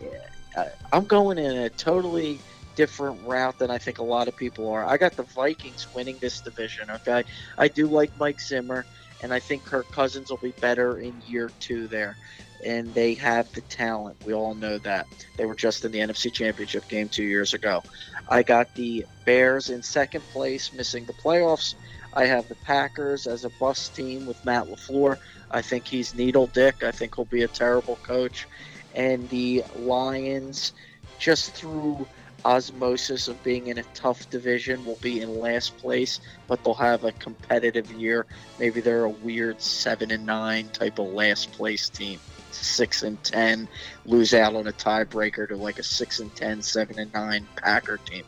Uh, I'm going in a totally different route than I think a lot of people are. I got the Vikings winning this division. Okay, I do like Mike Zimmer, and I think Kirk Cousins will be better in year two there. And they have the talent. We all know that. They were just in the NFC Championship game two years ago. I got the Bears in second place, missing the playoffs. I have the Packers as a bus team with Matt LaFleur. I think he's needle dick. I think he'll be a terrible coach. And the Lions, just through osmosis of being in a tough division, will be in last place, but they'll have a competitive year. Maybe they're a weird seven and nine type of last place team. Six and ten, lose out on a tiebreaker to like a six and 10, 7 and nine Packer team.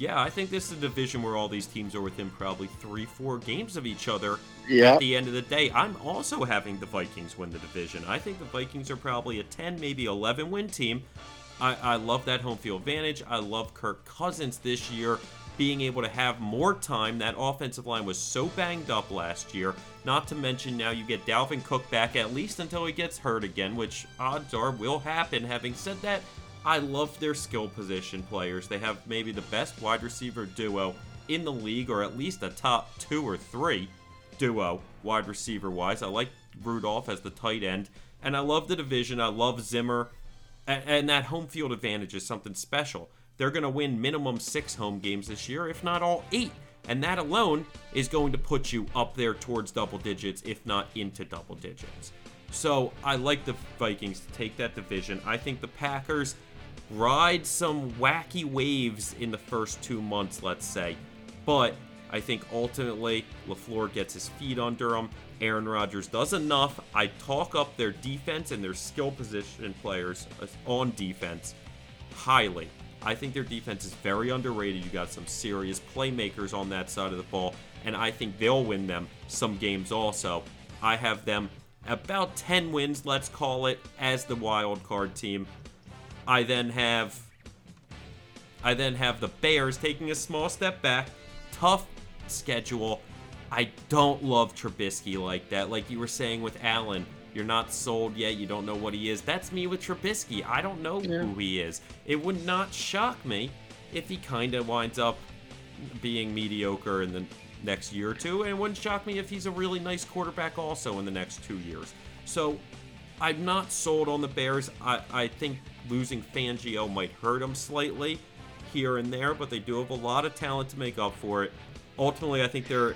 Yeah, I think this is a division where all these teams are within probably three, four games of each other. Yeah. At the end of the day, I'm also having the Vikings win the division. I think the Vikings are probably a 10, maybe 11 win team. I, I love that home field advantage. I love Kirk Cousins this year being able to have more time. That offensive line was so banged up last year. Not to mention now you get Dalvin Cook back at least until he gets hurt again, which odds are will happen. Having said that, I love their skill position players. They have maybe the best wide receiver duo in the league, or at least a top two or three duo wide receiver wise. I like Rudolph as the tight end, and I love the division. I love Zimmer, and, that home field advantage is something special. They're going to win minimum six home games this year, if not all eight. And that alone is going to put you up there towards double digits, if not into double digits. So I like the Vikings to take that division. I think the Packers ride some wacky waves in the first two months, let's say. But I think ultimately LaFleur gets his feet under him. Aaron Rodgers does enough. I talk up their defense and their skill position players uh, on defense highly. I think their defense is very underrated. You got some serious playmakers on that side of the ball, and I think they'll win them some games also. I have them about 10 wins, let's call it, as the wild card team. I then have I then have the Bears taking a small step back. Tough schedule. I don't love Trubisky like that. Like you were saying with Allen, you're not sold yet. You don't know what he is. That's me with Trubisky. I don't know Yeah. who he is. It would not shock me if he kind of winds up being mediocre in the next year or two. And it wouldn't shock me if he's a really nice quarterback also in the next two years. So I'm not sold on the Bears. I, I think losing Fangio might hurt them slightly here and there, but they do have a lot of talent to make up for it. Ultimately, I think they're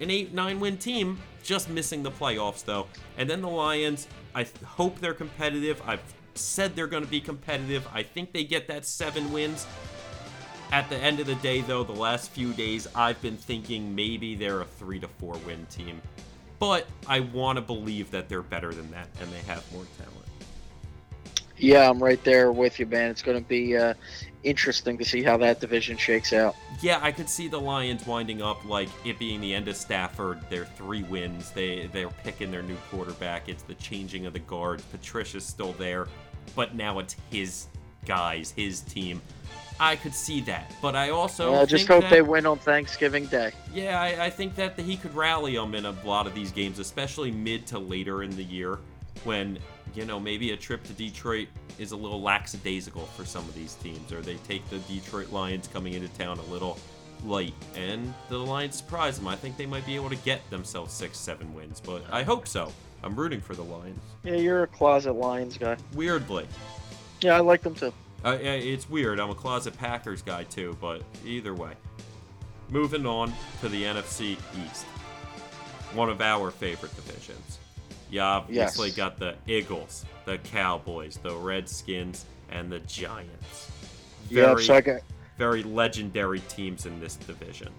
an 8 9 win team, just missing the playoffs, though. And then the Lions, I hope they're competitive. I've said they're going to be competitive. I think they get that seven wins. At the end of the day, though, the last few days, I've been thinking maybe they're a three to four win team. But I want to believe that they're better than that and they have more talent. Yeah, I'm right there with you, man. It's going to be uh, interesting to see how that division shakes out. Yeah, I could see the Lions winding up like it being the end of Stafford. Their three wins. They they're picking their new quarterback. It's the changing of the guards. Patricia's still there, but now it's his guys, his team. I could see that, but I also I just hope that, they win on Thanksgiving Day. Yeah, I, I think that he could rally them in a lot of these games, especially mid to later in the year, when you know maybe a trip to Detroit is a little lackadaisical for some of these teams, or they take the Detroit Lions coming into town a little light, and the Lions surprise them. I think they might be able to get themselves six, seven wins, but I hope so. I'm rooting for the Lions. Yeah, you're a closet Lions guy. Weirdly. Yeah, I like them too. Uh, it's weird. I'm a closet Packers guy too, but either way. Moving on to the NFC East, one of our favorite divisions. You obviously yes. got the Eagles, the Cowboys, the Redskins, and the Giants. Very, yeah, got... very legendary teams in this division.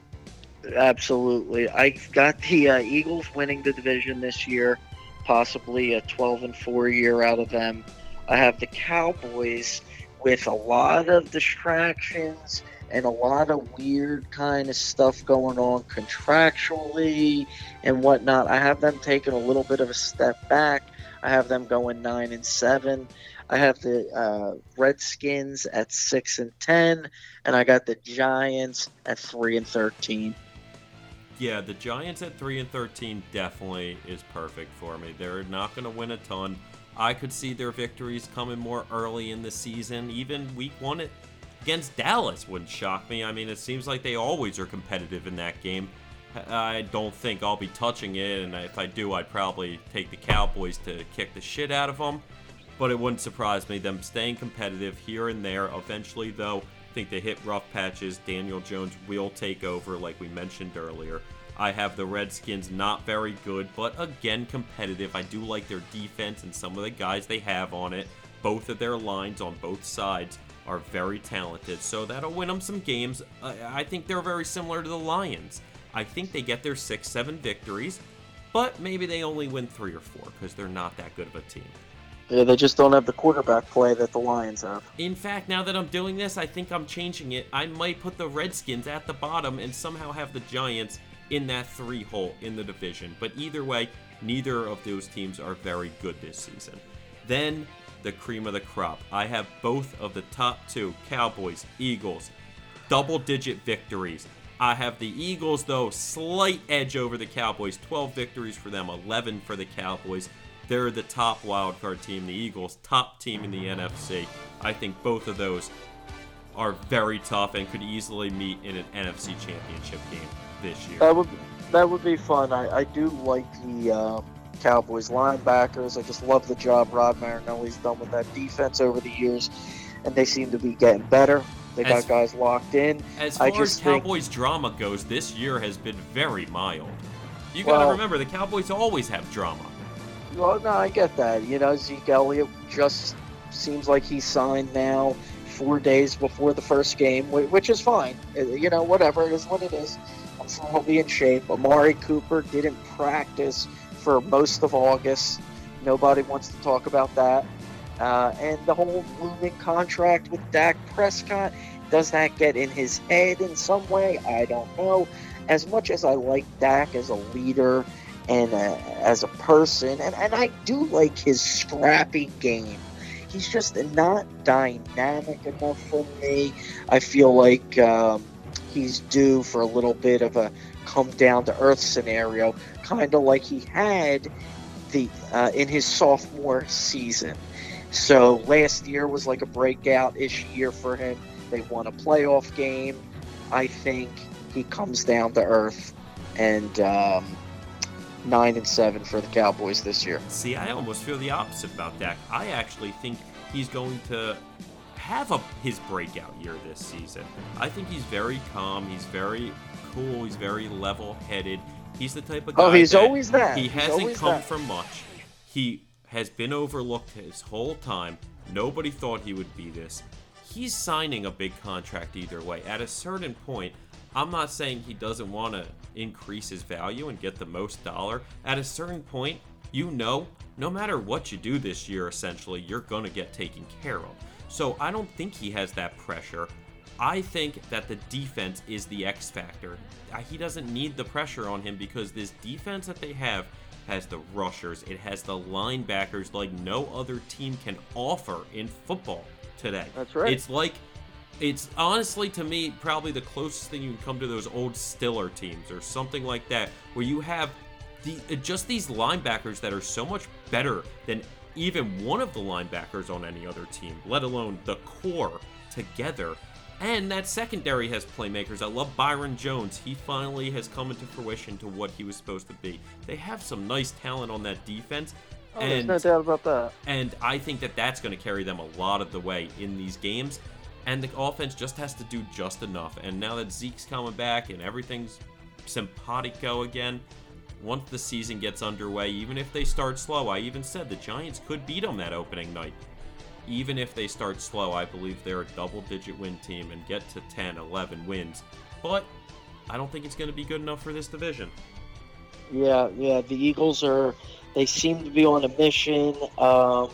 Absolutely. I got the uh, Eagles winning the division this year, possibly a 12 and 4 year out of them. I have the Cowboys with a lot of distractions and a lot of weird kind of stuff going on contractually and whatnot. I have them taking a little bit of a step back. I have them going nine and seven. I have the uh, Redskins at six and ten, and I got the Giants at three and thirteen. Yeah, the Giants at three and thirteen definitely is perfect for me. They're not going to win a ton. I could see their victories coming more early in the season. Even week one against Dallas wouldn't shock me. I mean, it seems like they always are competitive in that game. I don't think I'll be touching it, and if I do, I'd probably take the Cowboys to kick the shit out of them. But it wouldn't surprise me them staying competitive here and there. Eventually, though, I think they hit rough patches. Daniel Jones will take over, like we mentioned earlier. I have the Redskins not very good, but again competitive. I do like their defense and some of the guys they have on it. Both of their lines on both sides are very talented, so that'll win them some games. I think they're very similar to the Lions. I think they get their six, seven victories, but maybe they only win three or four because they're not that good of a team. Yeah, they just don't have the quarterback play that the Lions have. In fact, now that I'm doing this, I think I'm changing it. I might put the Redskins at the bottom and somehow have the Giants in that three hole in the division. But either way, neither of those teams are very good this season. Then the cream of the crop. I have both of the top two Cowboys, Eagles, double digit victories. I have the Eagles, though, slight edge over the Cowboys. 12 victories for them, 11 for the Cowboys. They're the top wildcard team, the Eagles, top team in the NFC. I think both of those are very tough and could easily meet in an NFC championship game this year. That would that would be fun. I, I do like the uh, Cowboys linebackers. I just love the job Rod Marinelli's done with that defense over the years, and they seem to be getting better. They as, got guys locked in. As far as Cowboys think, drama goes, this year has been very mild. You got to well, remember, the Cowboys always have drama. Well, no, I get that. You know, Zeke Elliott just seems like he's signed now four days before the first game, which is fine. Uh, you know, whatever. It is what it is sure he'll be in shape. Amari Cooper didn't practice for most of August. Nobody wants to talk about that. Uh, and the whole looming contract with Dak Prescott, does that get in his head in some way? I don't know. As much as I like Dak as a leader and uh, as a person, and, and I do like his scrappy game, he's just not dynamic enough for me. I feel like. Um, he's due for a little bit of a come down to earth scenario, kind of like he had the uh, in his sophomore season. So last year was like a breakout ish year for him. They won a playoff game. I think he comes down to earth, and um, nine and seven for the Cowboys this year. See, I almost feel the opposite about Dak. I actually think he's going to have a his breakout year this season. I think he's very calm. He's very cool. He's very level-headed. He's the type of oh, guy. Oh, he's that always that. He hasn't come that. from much. He has been overlooked his whole time. Nobody thought he would be this. He's signing a big contract either way. At a certain point, I'm not saying he doesn't want to increase his value and get the most dollar. At a certain point, you know, no matter what you do this year, essentially, you're going to get taken care of. So I don't think he has that pressure. I think that the defense is the X factor. He doesn't need the pressure on him because this defense that they have has the rushers, it has the linebackers like no other team can offer in football today. That's right. It's like it's honestly to me probably the closest thing you can come to those old Stiller teams or something like that, where you have the uh, just these linebackers that are so much better than even one of the linebackers on any other team, let alone the core together. And that secondary has playmakers. I love Byron Jones. He finally has come into fruition to what he was supposed to be. They have some nice talent on that defense. Oh, there's and no doubt about that. and I think that that's going to carry them a lot of the way in these games. And the offense just has to do just enough. And now that Zeke's coming back and everything's simpatico again, once the season gets underway, even if they start slow, I even said the Giants could beat them that opening night. Even if they start slow, I believe they're a double digit win team and get to 10, 11 wins. But I don't think it's going to be good enough for this division. Yeah, yeah. The Eagles are. They seem to be on a mission. Um,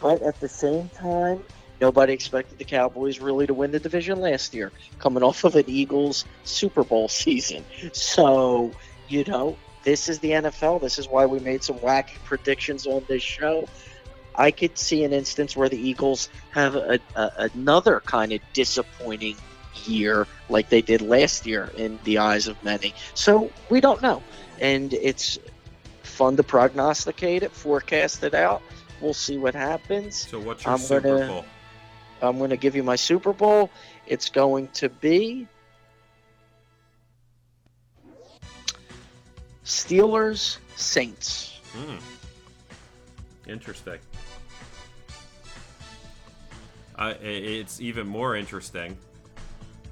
but at the same time, nobody expected the Cowboys really to win the division last year, coming off of an Eagles Super Bowl season. So, you know, this is the NFL. This is why we made some wacky predictions on this show. I could see an instance where the Eagles have a, a, another kind of disappointing year like they did last year in the eyes of many. So we don't know. And it's fun to prognosticate it, forecast it out. We'll see what happens. So, what's your I'm Super gonna- Bowl? I'm going to give you my Super Bowl. It's going to be Steelers Saints. Hmm. Interesting. I, it's even more interesting.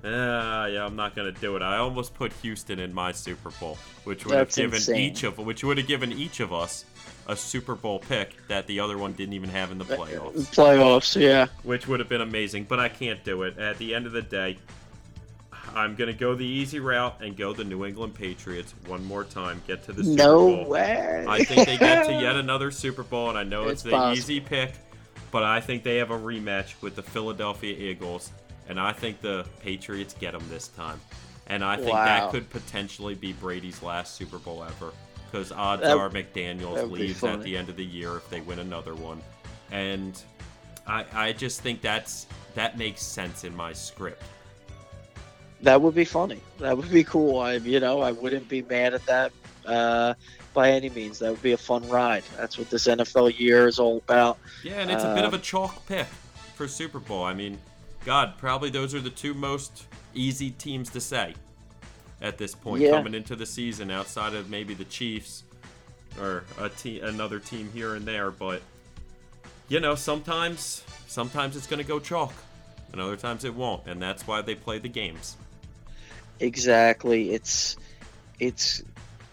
Ah, yeah, I'm not gonna do it. I almost put Houston in my Super Bowl, which would That's have given insane. each of which would have given each of us a Super Bowl pick that the other one didn't even have in the playoffs, Playoffs, yeah. which would have been amazing. But I can't do it. At the end of the day, I'm gonna go the easy route and go the New England Patriots one more time. Get to the Super No Bowl. way. I think they get to yet another Super Bowl, and I know it's, It's the possible. easy pick, but I think they have a rematch with the Philadelphia Eagles, and I think the Patriots get them this time. And I think Wow. that could potentially be Brady's last Super Bowl ever, because odds That- are McDaniels leaves at the end of the year if they win another one, and I, I just think that's that makes sense in my script. That would be funny. That would be cool. I, you know, I wouldn't be mad at that uh, by any means. That would be a fun ride. That's what this NFL year is all about. Yeah, and it's a bit of a Um, chalk pick for Super Bowl. I mean, God, probably those are the two most easy teams to say at this point Yeah. coming into the season, outside of maybe the Chiefs or a te- another team here and there. But you know, sometimes sometimes it's going to go chalk, and other times it won't, and that's why they play the games. Exactly. It's it's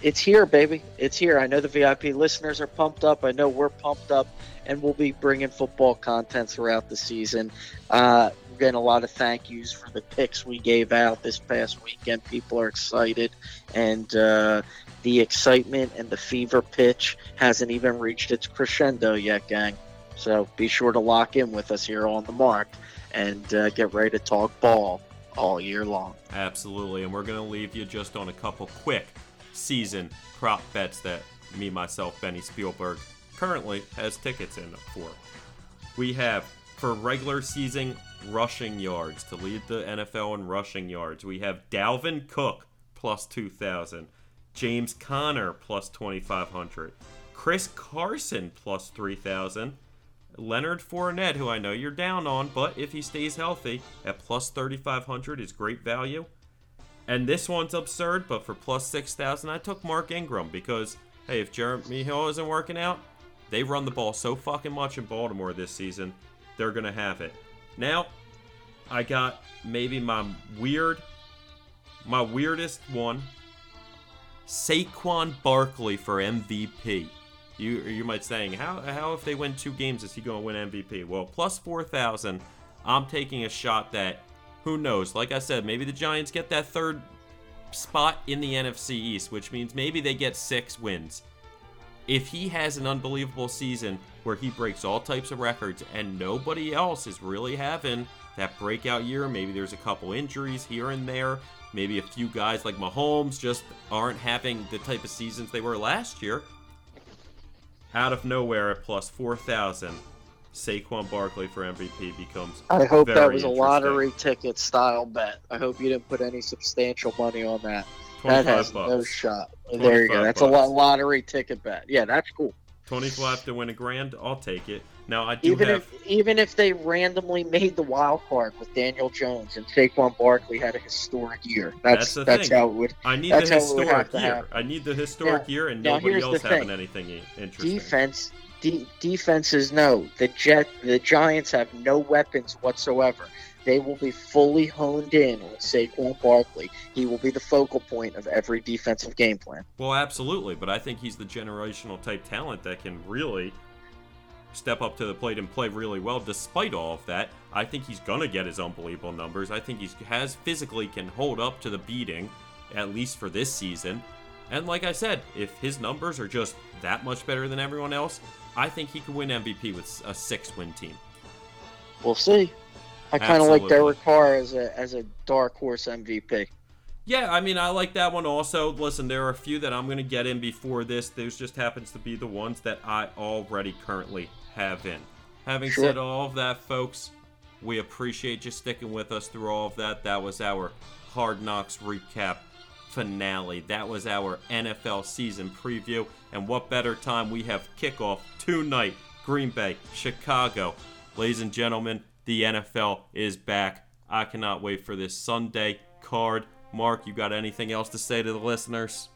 it's here, baby. It's here. I know the VIP listeners are pumped up. I know we're pumped up, and we'll be bringing football content throughout the season. Uh, we're getting a lot of thank yous for the picks we gave out this past weekend. People are excited, and uh, the excitement and the fever pitch hasn't even reached its crescendo yet, gang. So be sure to lock in with us here On the Marc and uh, get ready to talk ball all year long. Absolutely, and we're going to leave you just on a couple quick season prop bets that me, myself, Benny Spielberg currently has tickets in for. We have for regular season rushing yards to lead the NFL in rushing yards. We have Dalvin Cook plus 2,000, James Conner plus 2,500, Chris Carson plus 3,000. Leonard Fournette, who I know you're down on, but if he stays healthy, at plus 3,500 is great value. And this one's absurd, but for plus 6,000, I took Mark Ingram because hey, if Jeremy Hill isn't working out, they run the ball so fucking much in Baltimore this season, they're gonna have it. Now, I got maybe my weird, my weirdest one. Saquon Barkley for MVP. You you might saying how how if they win two games is he going to win MVP? Well, plus four thousand. I'm taking a shot that who knows. Like I said, maybe the Giants get that third spot in the NFC East, which means maybe they get six wins. If he has an unbelievable season where he breaks all types of records and nobody else is really having that breakout year, maybe there's a couple injuries here and there, maybe a few guys like Mahomes just aren't having the type of seasons they were last year. Out of nowhere at plus 4,000, Saquon Barkley for MVP becomes. I hope that was a lottery ticket style bet. I hope you didn't put any substantial money on that. That 25 has no shot. There you go. 25 That's a lottery ticket bet. Yeah, that's cool. 25 to win a grand, I'll take it. Now, I do Even have. if even if they randomly made the wild card with Daniel Jones and Saquon Barkley had a historic year, That's that's the that's, thing. how it would. I need the how it would have historic year. I need the historic Now- year and nobody else having anything interesting. Defense, de- defenses know the Jet, the Giants have no weapons whatsoever. They will be fully honed in let's say, on Saquon Barkley. He will be the focal point of every defensive game plan. Well, absolutely, but I think he's the generational type talent that can really step up to the plate and play really well. Despite all of that, I think he's gonna get his unbelievable numbers. I think he has physically can hold up to the beating, at least for this season. And like I said, if his numbers are just that much better than everyone else, I think he could win MVP with a six-win team. We'll see. I kind of like Derek Carr as a as a dark horse MVP. Yeah, I mean, I like that one also. Listen, there are a few that I'm going to get in before this. Those just happens to be the ones that I already currently have in. Having Sure. said all of that, folks, we appreciate you sticking with us through all of that. That was our Hard Knocks recap finale. That was our NFL season preview. And what better time we have kickoff tonight, Green Bay, Chicago. Ladies and gentlemen, the NFL is back. I cannot wait for this Sunday card. Marc, you got anything else to say to the listeners?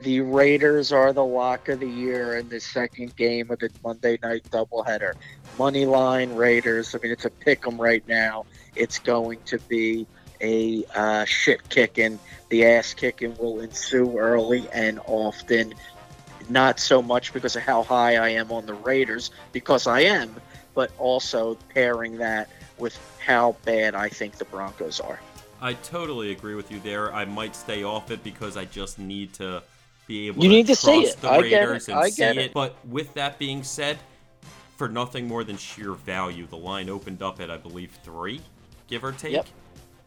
The Raiders are the lock of the year in the second game of the Monday night doubleheader. Money line Raiders. I mean, it's a pick 'em right now. It's going to be a uh, shit kicking. The ass kicking will ensue early and often. Not so much because of how high I am on the Raiders, because I am, but also pairing that with how bad I think the Broncos are. I totally agree with you there. I might stay off it because I just need to be able You to need to see it. the I get it. Raiders and I see get it. it. But with that being said, for nothing more than sheer value, the line opened up at I believe three, give or take. Yep.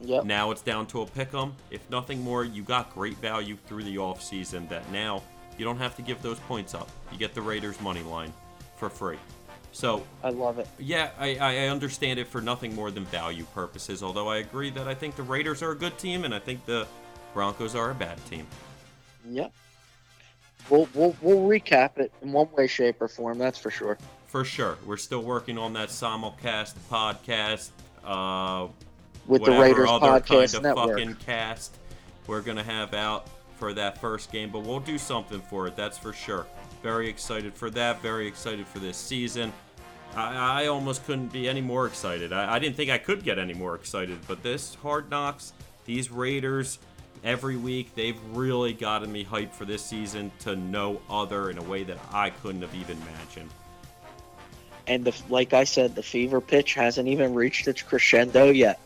Yep. Now it's down to a pick 'em. If nothing more, you got great value through the offseason that now you don't have to give those points up. You get the Raiders money line for free. So I love it. yeah, I, I understand it for nothing more than value purposes. Although I agree that I think the Raiders are a good team and I think the Broncos are a bad team. Yep. We'll, we'll we'll recap it in one way, shape, or form. That's for sure. For sure, we're still working on that simulcast podcast. Uh, With the Raiders other Podcast kind of Network. fucking cast we're gonna have out for that first game, but we'll do something for it. That's for sure. Very excited for that. Very excited for this season. I, I almost couldn't be any more excited. I, I didn't think I could get any more excited, but this Hard Knocks, these Raiders, every week they've really gotten me hyped for this season to no other in a way that I couldn't have even imagined. And the, like I said, the fever pitch hasn't even reached its crescendo yet.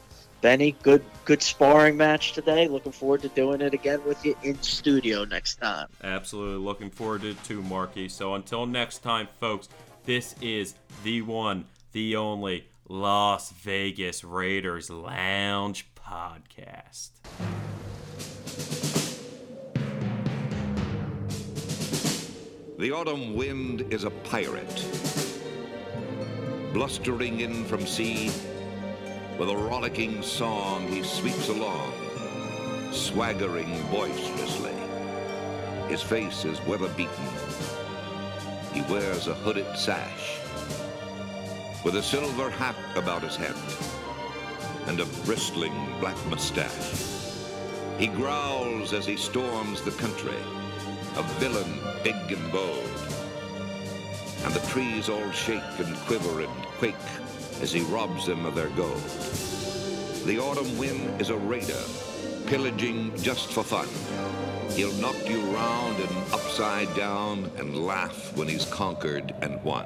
Benny, good good sparring match today. Looking forward to doing it again with you in studio next time. Absolutely looking forward to it too, Marky. So until next time, folks, this is the one, the only Las Vegas Raiders Lounge podcast. The autumn wind is a pirate, blustering in from sea. With a rollicking song, he sweeps along, swaggering boisterously. His face is weather beaten. He wears a hooded sash, with a silver hat about his head, and a bristling black mustache. He growls as he storms the country, a villain big and bold. And the trees all shake and quiver and quake as he robs them of their gold. The autumn wind is a raider, pillaging just for fun. He'll knock you round and upside down and laugh when he's conquered and won.